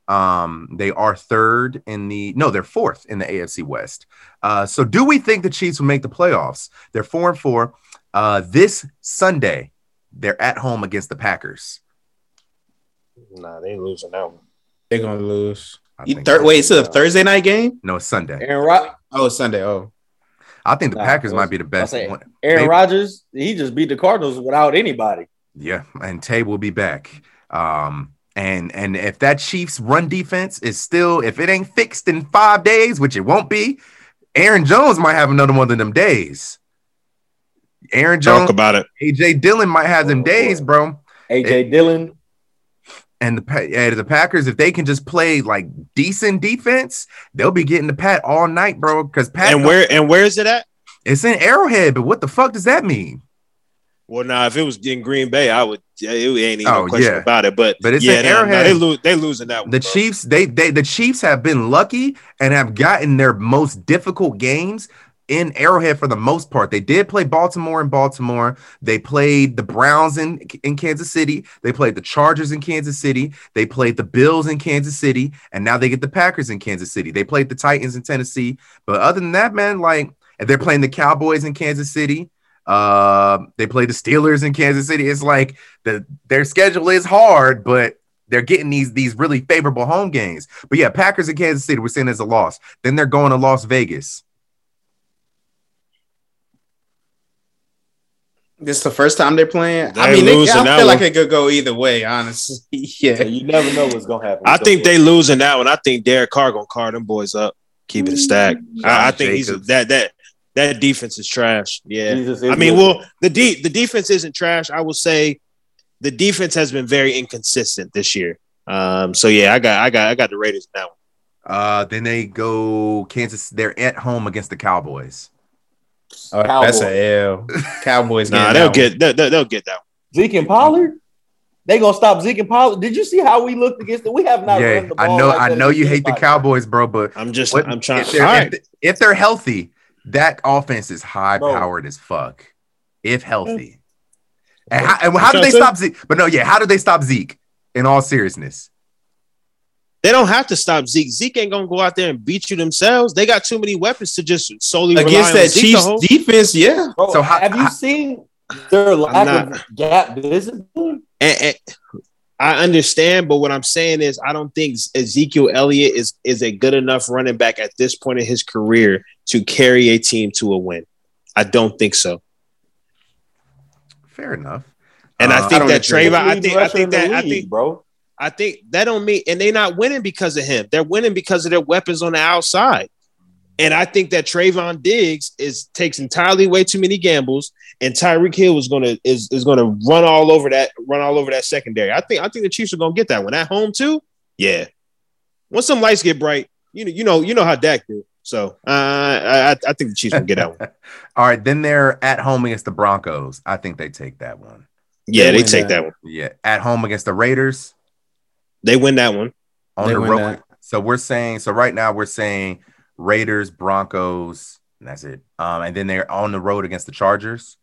Um, they are third in the no, they're fourth in the AFC West. Uh, so do we think the Chiefs will make the playoffs? They're four and four. Uh, this Sunday, they're at home against the Packers. Nah, they ain't losing that one. They're gonna lose. I You think third so. wait, it's a Thursday night game? No, it's Sunday. Aaron, Rod- Oh, Sunday. Oh, I think the Nah, Packers it might be the best. say one. Aaron Maybe- Rodgers, he just beat the Cardinals without anybody. Yeah, and Tay will be back. Um, and and if that Chiefs run defense is still, if it ain't fixed in five days, which it won't be, Aaron Jones might have another one of them days. Aaron Jones, Talk about it. AJ Dillon might have them Oh, boy. days, bro. AJ Dillon, And the yeah, the Packers, if they can just play like decent defense, they'll be getting the Pat all night, bro. Because Pat, And where and where is it at? it's in Arrowhead, but what the fuck does that mean? Well, now if it was in Green Bay, I would. It ain't even Oh, no question yeah. about it. But But it's yeah, in nah, nah, Arrowhead. they lose. They losing that one. The bro. Chiefs, they they the Chiefs have been lucky and have gotten their most difficult games in Arrowhead for the most part. They did play Baltimore in Baltimore. They played the Browns in in Kansas City. They played the Chargers in Kansas City. They played the Bills in Kansas City, and now they get the Packers in Kansas City. They played the Titans in Tennessee. But other than that, man, like they're playing the Cowboys in Kansas City. Uh, they play the Steelers in Kansas City. It's like the their schedule is hard, but they're getting these these really favorable home games. But yeah, Packers in Kansas City we're as a loss. Then they're going to Las Vegas. This is the first time they're playing. I mean, they, I that feel like it could go either way, honestly. so yeah. you never know what's gonna happen. I think they losing that one. I think Derek Carr gonna car them boys up, keep it a stack. I, I think he's Jacobs. that that that defense is trash. Yeah, Jesus I mean, well, the de- the defense isn't trash. I will say the defense has been very inconsistent this year. Um, so yeah, I got I got I got the Raiders now. Uh, then they go Kansas. They're at home against the Cowboys. Oh, that's a L. Cowboys. Nah, they'll get they'll, they'll, they'll get that. One. Zeke and Pollard. They gonna stop Zeke and Pollard. Did you see how we looked against them? We have not. yeah, run the I know. like I know you against hate the. Cowboys, bro, but I'm just what- I'm trying. if they're, right, if, if they're healthy, that offense is high Bro. powered as fuck. If healthy, and how, and how do they stop Zeke? But no, yeah, how do they stop Zeke? In all seriousness, they don't have to stop Zeke. Zeke ain't gonna go out there and beat you themselves. They got too many weapons to just solely against rely on that Zeke Chiefs hold. defense. Yeah. Bro, So how- have you how- seen their lack not- of gap discipline? And, and I understand, but what I'm saying is, I don't think Ezekiel Elliott is is a good enough running back at this point in his career to carry a team to a win. I don't think so, fair enough. and Uh, I I think don't that. Trevon. I think I think in the that I think bro. I think that don't mean, and they're not winning because of him. They're winning because of their weapons on the outside. And I think that Trevon Diggs is takes entirely way too many gambles, and Tyreek Hill is gonna is, is gonna run all over that run all over that secondary. I think I think the Chiefs are gonna get that one at home too. Yeah, once some lights get bright, you know you know you know how Dak do. So uh, I I think the Chiefs will get that one. All right, then they're at home against the Broncos. I think they take that one. Yeah, they, they take that. that. one. Yeah, at home against the Raiders. They win that one. On they the road. So we're saying so right now we're saying Raiders, Broncos, and that's it. Um, and then they're on the road against the Chargers.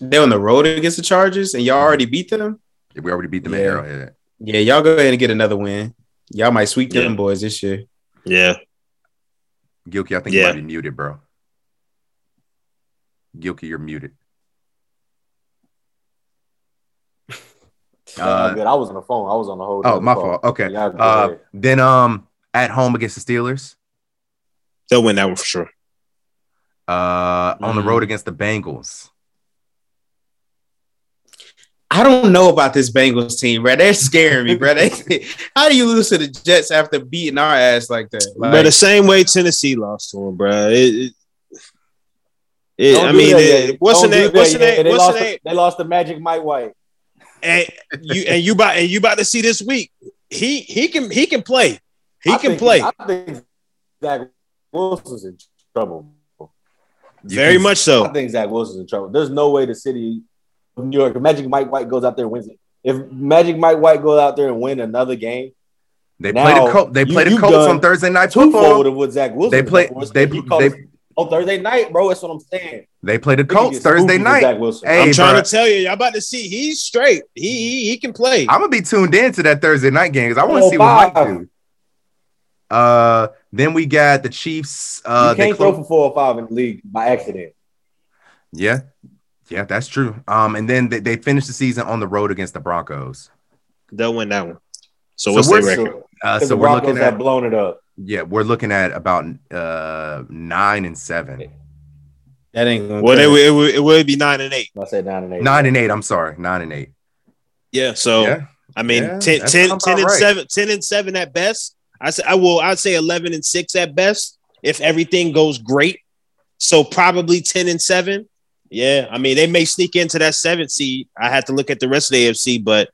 They're on the road against the Chargers, and y'all already beat them. We already beat them yeah. at Arrowhead. Yeah, y'all go ahead and get another win. Y'all might sweep yeah. them boys this year. Yeah. Gilkey, I think yeah. you might be muted, bro. Gilkey, you're muted. Uh, good. I was on the phone. I was on the whole. Oh, my fault. Okay. Uh, then, um, at home against the Steelers, they'll win that one for sure. Uh, mm-hmm. on the road mm. against the Bengals. I don't know about this Bengals team, bro. They're scaring me, bro. They, how do you lose to the Jets after beating our ass like that? Like, but the same way Tennessee lost to them, bro. It, it, it, I mean, it, what's the name? What's the name? They, lost the name? they lost the Magic Mike White. And you and you about and you about to see this week. He he can he can play. He I can think, play. I think Zach Wilson's in trouble. Very much so. I think Zach Wilson's in trouble. There's no way the city of New York. Magic Mike White goes out there and wins it. If Magic Mike White goes out there and win another game, they played a Col- they played you, a Colts on Thursday night football. Of what Zach Wilson they played they, they, they on Thursday night, bro. That's what I'm saying. They played the Colts Thursday night. Hey, I'm trying bro. to tell you, y'all about to see he's straight. He he, he can play. I'm gonna be tuned in to that Thursday night game because I want to see what Mike do. Uh, then we got the Chiefs. Uh, you can't throw for four or five in the league by accident. Yeah, yeah, that's true. Um, and then they, they finished the season on the road against the Broncos. They'll win that one. So, so what's their record? Uh, so we're looking at blown it up. Yeah, we're looking at about uh nine and seven. That ain't gonna well. It, it, would, it would be nine and eight. I said nine and eight. Nine and eight. I'm sorry, nine and eight. Yeah. So yeah. I mean, yeah, 10, 10, 10 and right. seven, 10 and seven at best. I say I will. I'd say eleven and six at best if everything goes great. So probably ten and seven. Yeah, I mean they may sneak into that seventh seed. I had to look at the rest of the AFC, but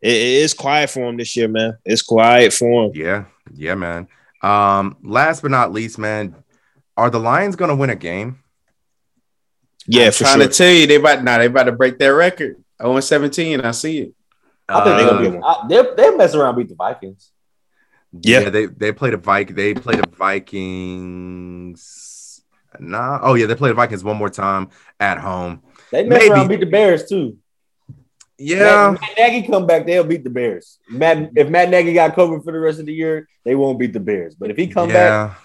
it, it's quiet for them this year, man. It's quiet for them. Yeah, yeah, man. Um, last but not least, man, are the Lions going to win a game? Yeah, I'm for trying sure. to tell you, they about now they about to break their record. 0 17. I see it. I think they're gonna be. Uh, they're they mess around beat the Vikings. Yeah. yeah, they they played a Viking. They played a Vikings. Nah. Oh yeah, they played the Vikings one more time at home. They mess Maybe. around beat the Bears too. Yeah, Matt, Matt, Nagy come back, they'll beat the Bears. Matt, if Matt Nagy got covered for the rest of the year, they won't beat the Bears. But if he come yeah. back,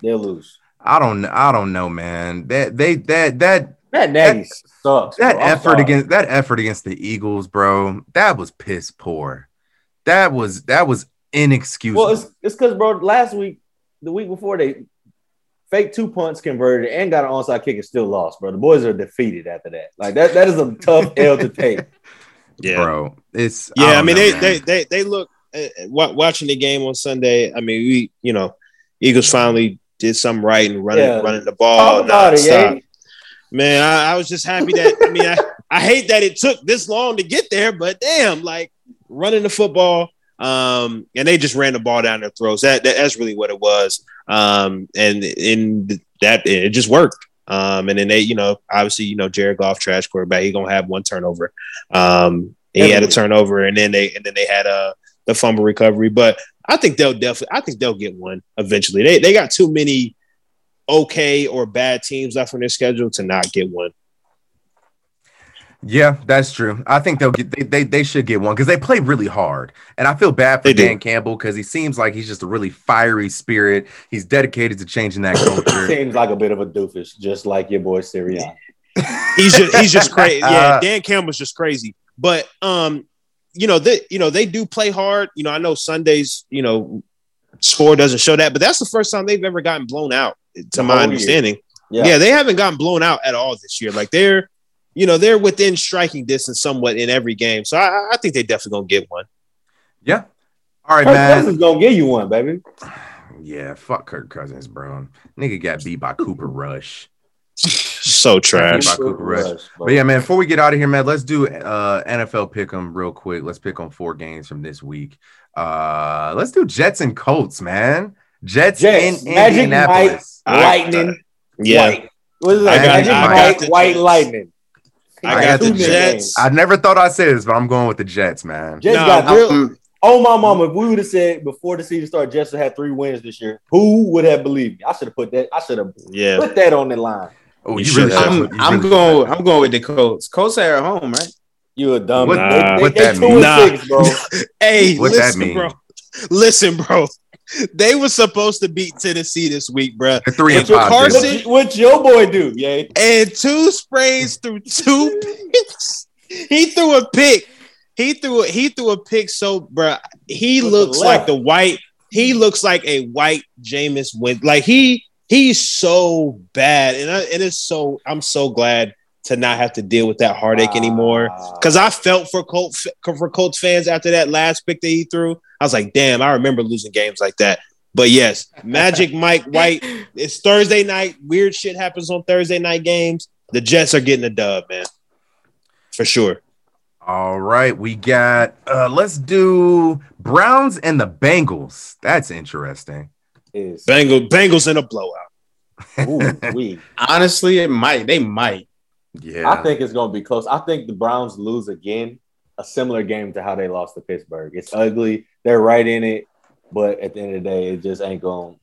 they'll lose. I don't, I don't know, man. That they that that Matt Nagy that, sucks. That effort against that effort against the Eagles, bro. That was piss poor. That was that was inexcusable. Well, it's it's because bro, last week, the week before, they fake two punts converted and got an onside kick and still lost, bro. The boys are defeated after that. Like that, that is a tough L to take. Yeah, bro. It's yeah. I, I mean, know, they, they they they look uh, watching the game on Sunday. I mean, we you know, Eagles finally did something right and running yeah. running the ball. It, Man, I, I was just happy that I mean, I, I hate that it took this long to get there, but damn, like running the football. Um, and they just ran the ball down their throats. That, that that's really what it was. Um, and in that it just worked. Um, and then they, you know, obviously, you know, Jared Goff, trash quarterback, he gonna have one turnover. Um, he had a turnover, and then they and then they had a uh, the fumble recovery. But I think they'll definitely, I think they'll get one eventually. They they got too many okay or bad teams left on their schedule to not get one. Yeah, that's true. I think they'll get they they, they should get one because they play really hard, and I feel bad for they Dan do. Campbell because he seems like he's just a really fiery spirit. He's dedicated to changing that culture. seems like a bit of a doofus, just like your boy Sirianni. he's just he's just crazy. Yeah, Dan Campbell's just crazy. But um, you know they you know they do play hard. You know I know Sundays you know score doesn't show that, but that's the first time they've ever gotten blown out, to oh, my understanding. Yeah. yeah, they haven't gotten blown out at all this year. Like they're you know, they're within striking distance somewhat in every game. So I, I think they definitely gonna get one. Yeah. All right, Kirk man. Cousins gonna get you one, baby. Yeah, fuck Kirk Cousins, bro. Nigga got beat by Cooper Rush. So trash. By Cooper Rush. But yeah, man, before we get out of here, man, let's do uh NFL pick 'em real quick. Let's pick on four games from this week. Uh let's do Jets and Colts, man. Jets, Jets, in Magic Indianapolis. I- Lightning, Yeah. White. What is I that? got- Magic I Mike, the White Jets. Lightning. I got the two nicknames. Jets. I never thought I'd say this, but I'm going with the Jets, man. Jets No, got real. Oh my mama! If we would have said before the season started, Jets had three wins this year. Who would have believed me? I should have put that. I should have Yeah. put that on the line. Oh, You you really should I'm, I'm going. I'm going with the Colts. Colts are at home, right? You a dumb. What- they, they, what they that mean? Nah. six, bro. Hey, What that listen, mean? bro. Listen, bro. They were supposed to beat Tennessee this week, bro. They're three and But your five. Carson- What, what your boy do? Yeah, And two sprays through two picks. He threw a pick. He threw a, he threw a pick. So, bro, he With the looks left. like the white. He looks like a white Jameis win. Like he he's so bad, and I, it is so. I'm so glad to not have to deal with that heartache anymore. Ah. Because I felt for Colt for Colts fans after that last pick that he threw. I was like, damn, I remember losing games like that. But yes, Magic Mike White. It's Thursday night. Weird shit happens on Thursday night games. The Jets are getting a dub, man, for sure. All right, we got. uh Let's do Browns and the Bengals. That's interesting. Is Bengal, Bengals in a blowout. ooh, we. Honestly, it might. They might. Yeah, I think it's gonna be close. I think the Browns lose again. A similar game to how they lost to Pittsburgh. It's ugly. They're right in it, but at the end of the day, it just ain't gonna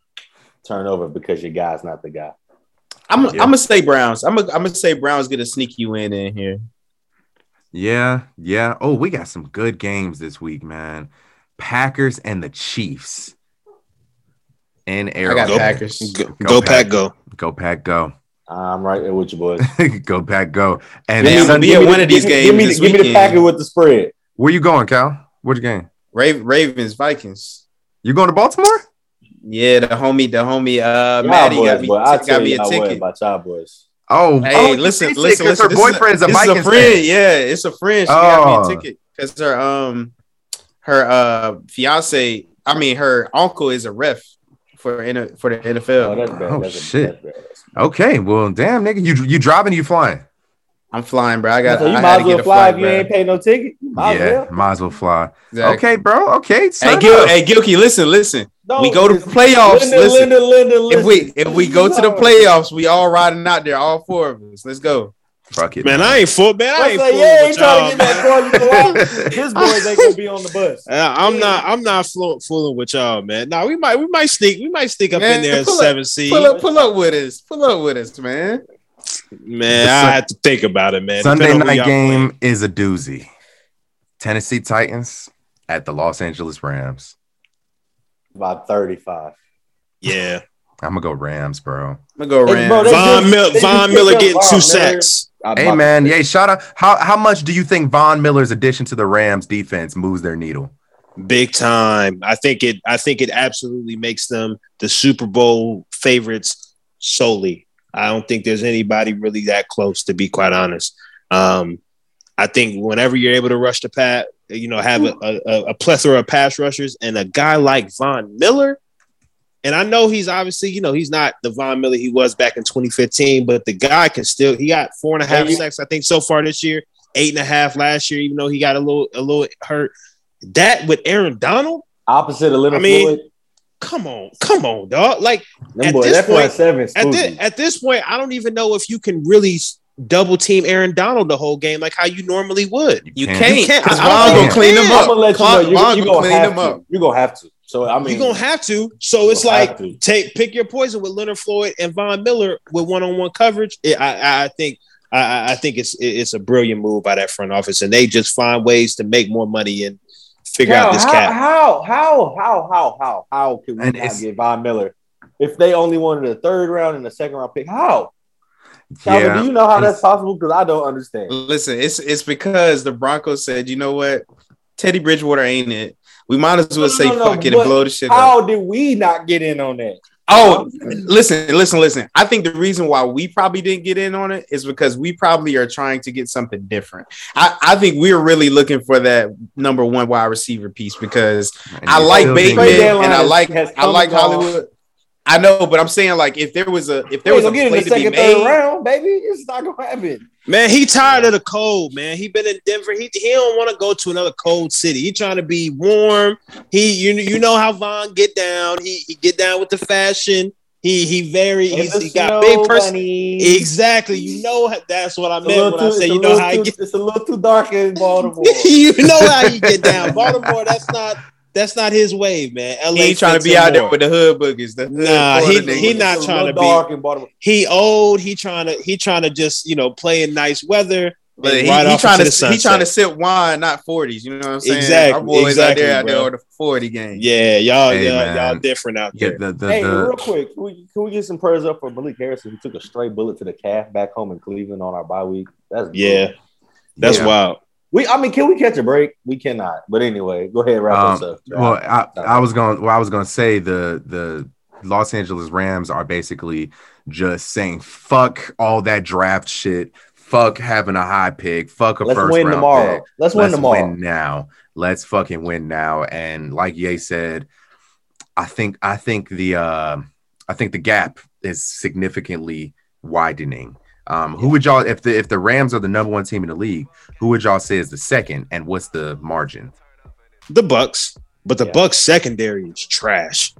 turn over because your guy's not the guy. I'm. Yeah. I'm gonna say Browns. I'm. Gonna, I'm gonna say Browns get a sneaky win in here. Yeah, yeah. Oh, we got some good games this week, man. Packers and the Chiefs. In I got Arrowhead. Packers. Go, Go go Pack. pack, go. Go pack, go. I'm right there with you, boys. go pack, go. And Man, then I'm gonna Sunday- be at Give me one of these give games Give me, this the, give me the weekend. packet with the spread. where you going, Cal? Which game? Rav- Ravens, Vikings. You going to Baltimore? Yeah, the homie, the homie, uh, Y'all Maddie boys, got me, but I got tell me you a y'all ticket. about y'all boys. Oh, Hey, oh, listen, you see, listen. Her this is boyfriend's a, this is Vikings friend. fan. Yeah, it's a friend. She Oh. got me a ticket because her um her uh fiance, I mean her uncle is a ref for in for the Oh, NFL. that's bad. Oh, that's shit. Bad. Okay, well, damn, nigga, you you driving? You flying? I'm flying, bro. I got. So you I might as well fly flight, if you bro. ain't pay no ticket. Might yeah, as well. might as well fly. Exactly. Okay, bro. Okay, Hey, Gil, up. hey, Gilkey, listen, listen. Don't- we go to the playoffs. Linda, listen, Linda, Linda, if we if we go to the playoffs, we all riding out there, all four of us. Let's go. Fuck it, Man, I ain't full. Man, I I ain't say, fooling yeah, with trying y'all. to get that man. car. You go out. His boys ain't gonna be on the bus. Uh, I'm not. I'm not flo- fooling with y'all, man. Nah, we might. We might sneak. We might sneak up Man, in there as pull up- seven seed. Pull up, pull up with us. Pull up with us, man. Man, I had to think about it, man. Sunday Depending on who night game playing. is a doozy. Tennessee Titans at the Los Angeles Rams. About 35. Yeah, I'm gonna go Rams, bro. I'm gonna go Hey, Rams. bro, Von, just- Mil- Von Miller getting two sacks. I'm Hey man, to- yeah, shout out. How how much do you think Von Miller's addition to the Rams defense moves their needle? Big time. I think it. I think it absolutely makes them the Super Bowl favorites solely. I don't think there's anybody really that close, to be quite honest. Um, I think whenever you're able to rush the pat, you know, have a, a, a plethora of pass rushers, and a guy like Von Miller, and I know he's obviously, you know, he's not the Von Miller he was back in 2015, but the guy can still. He got four and a half sacks, I think, so far this year. Eight and a half last year, even though he got a little a little hurt. That with Aaron Donald, Opposite of Leonard I mean, Floyd. come on, come on, dog. Like Them at boys, this that front point- seven at this at this point, I don't even know if you can really double team Aaron Donald the whole game like how you normally would. You can't. can't You can't. because I- I don't Von think gonna clean can. up. I'm gonna let you know you're, you're gonna gonna clean have them to. up. You're gonna have to. So I mean, You're gonna have to. So it's like take pick your poison with Leonard Floyd and Von Miller with one on one coverage. It, I, I- I think I- I, I think it's it's a brilliant move by that front office, and they just find ways to make more money and figure out this how, cap. How how how how how how can we And not get Von Miller if they only wanted a third round and a second round pick? How? Calvin, do you know how and- that's possible? Because I don't understand. Listen, it's it's because the Broncos said, you know what, Teddy Bridgewater ain't it. We might as well No, say no, no, fuck it and blow the shit up. How did we not get in on that? Oh, listen, listen, listen. I think the reason why we probably didn't get in on it is because we probably are trying to get something different. I, I think we're really looking for that number one wide receiver piece because And I like still Bateman and I like I like and gone. Hollywood. I know, but I'm saying like if there was a if there They was a gonna get in play the to be second, third made, round, baby. It's not gonna happen. Man, he tired of the cold, man. He been in Denver. He he don't want to go to another cold city. He trying to be warm. He you you know how Von get down. He he get down with the fashion. He he very he's, he got big person. bunny. Exactly. You know that's what I meant when I too- say you know how he too- get. It's a little too dark in Baltimore. you know how you get down. Baltimore. That's not that's not his wave, man. LA he ain't trying to be him out there with the hood boogers. The hood Nah, he- he not It's trying to be- dark in Baltimore. he old. He trying to he trying to just you know play in nice weather. But he, ride he trying to the he trying to sunset. sip wine, not forties. You know what I'm saying? Exactly, Our boys exactly, out there out there bro. on the forty game. Yeah, y'all, Hey, y'all, y'all different out Yeah, there. the, the, Hey, the- real quick, can we, can we get some prayers up for Malik Harrison? Who took a straight bullet to the calf back home in Cleveland on our bye week. That's Yeah. brutal. That's yeah. wild. We, I mean, can we catch a break? We cannot. But anyway, go ahead, wrap Um, us up. well, I, I was going. Well, I was going to say the the Los Angeles Rams are basically just saying fuck all that draft shit. Fuck having a high pick. Fuck a Let's first win round tomorrow. pick. Let's win tomorrow. Let's tomorrow. win now. Let's fucking win now. And like Ye said, I think I think the uh, I think the gap is significantly widening. Um, who would y'all if the if the Rams are the number one team in the league, who would y'all say is the second, and what's the margin? The Bucks, but the Yeah. Bucks secondary is trash.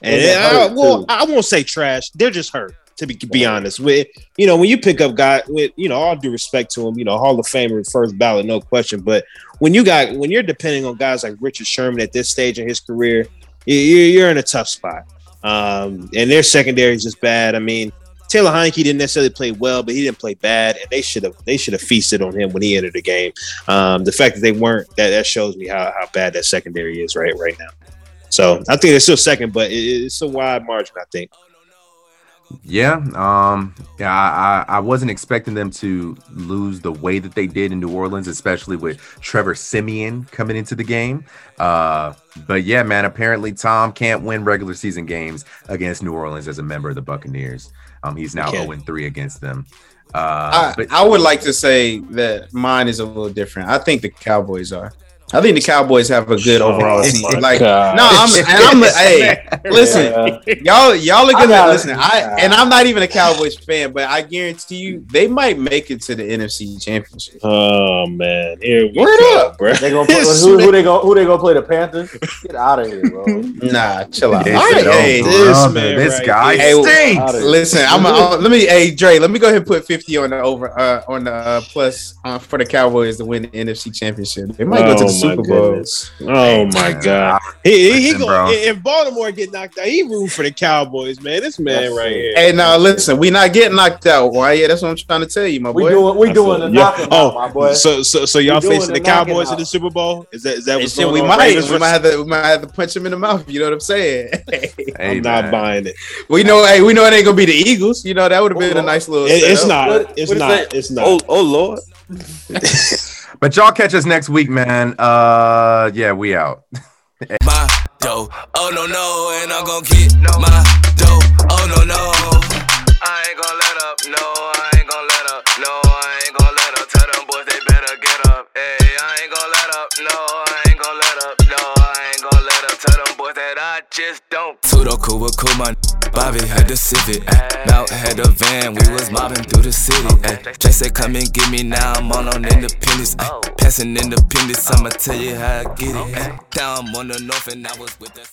And I, well, too. I won't say trash. They're just hurt. To be be honest, with you know, when you pick up guy with you know, all due respect to him, you know, Hall of Famer, first ballot, no question. But when you got when you're depending on guys like Richard Sherman at this stage in his career, you- you- you're in a tough spot. Um, and their secondary is just bad. I mean, Taylor Heinicke didn't necessarily play well, but he didn't play bad, and they should have they should have feasted on him when he entered the game. Um, the fact that they weren't that that shows me how, how bad that secondary is right right now. So I think they're still second, but it, it's a wide margin. I think. Yeah, um, yeah, I, I wasn't expecting them to lose the way that they did in New Orleans, especially with Trevor Siemian coming into the game. Uh, but yeah, man, apparently Tom can't win regular season games against New Orleans as a member of the Buccaneers. Um, he's now He can't. 0 3 against them. Uh, I, but I would like to say that mine is a little different. I think the Cowboys are. I think the Cowboys have a good Oh overall my season. Like, God. no, I'm, and I'm, hey, listen, Yeah. y'all, y'all are I gonna gotta- listen. I and I'm not even a Cowboys fan, but I guarantee you they might make it to the NFC Championship. Oh man, here we Word go, up. bro. They gonna play, who, who they gonna who they gonna play the Panthers? Get out of here, bro. Nah, chill out. All right, hey, this brother, man this right guy here. Hey, stinks. Hey, Listen, I'm uh, let me hey Dre, let me go ahead and put 50 on the over uh, on the uh, plus uh, for the Cowboys to win the NFC Championship. They might go to the Oh, my Oh Super Bowl. goodness. Oh my god, he he, he Listen, go bro. if Baltimore get knocked out, he root for the Cowboys, man. This man That's right it. here. Hey, now listen, we not getting knocked out. Why? Yeah, that's what I'm trying to tell you, my boy. We boy. doing we doing the it. Yeah. knocking Oh, out, my boy. So so so y'all facing the the knocking Cowboys in the Super Bowl? Is that is that Hey, what's shit, going we on? might, Raiders we might versus- have to, we might have to punch him in the mouth. You know what I'm saying? Hey, I'm not buying it. we know, hey, we know it ain't gonna be the Eagles. You know that would have oh, been a nice little. It- it's not. What- It's what is not. It's not. Oh, oh Lord. But y'all catch us next week, man. Uh, yeah, we out. my dough. Oh no no, and I'm gonna get my dough. Oh no no. I ain't gonna let up, no, I I just don't. Sudoku with Kuma, Bobby had the Civic, Mount had the van, we was mobbing through the city. Ay. Jay said come and get me now, I'm on on independence. ay. Oh. Passing independence, I'ma tell you how I get it. ay. Down on the north and I was with the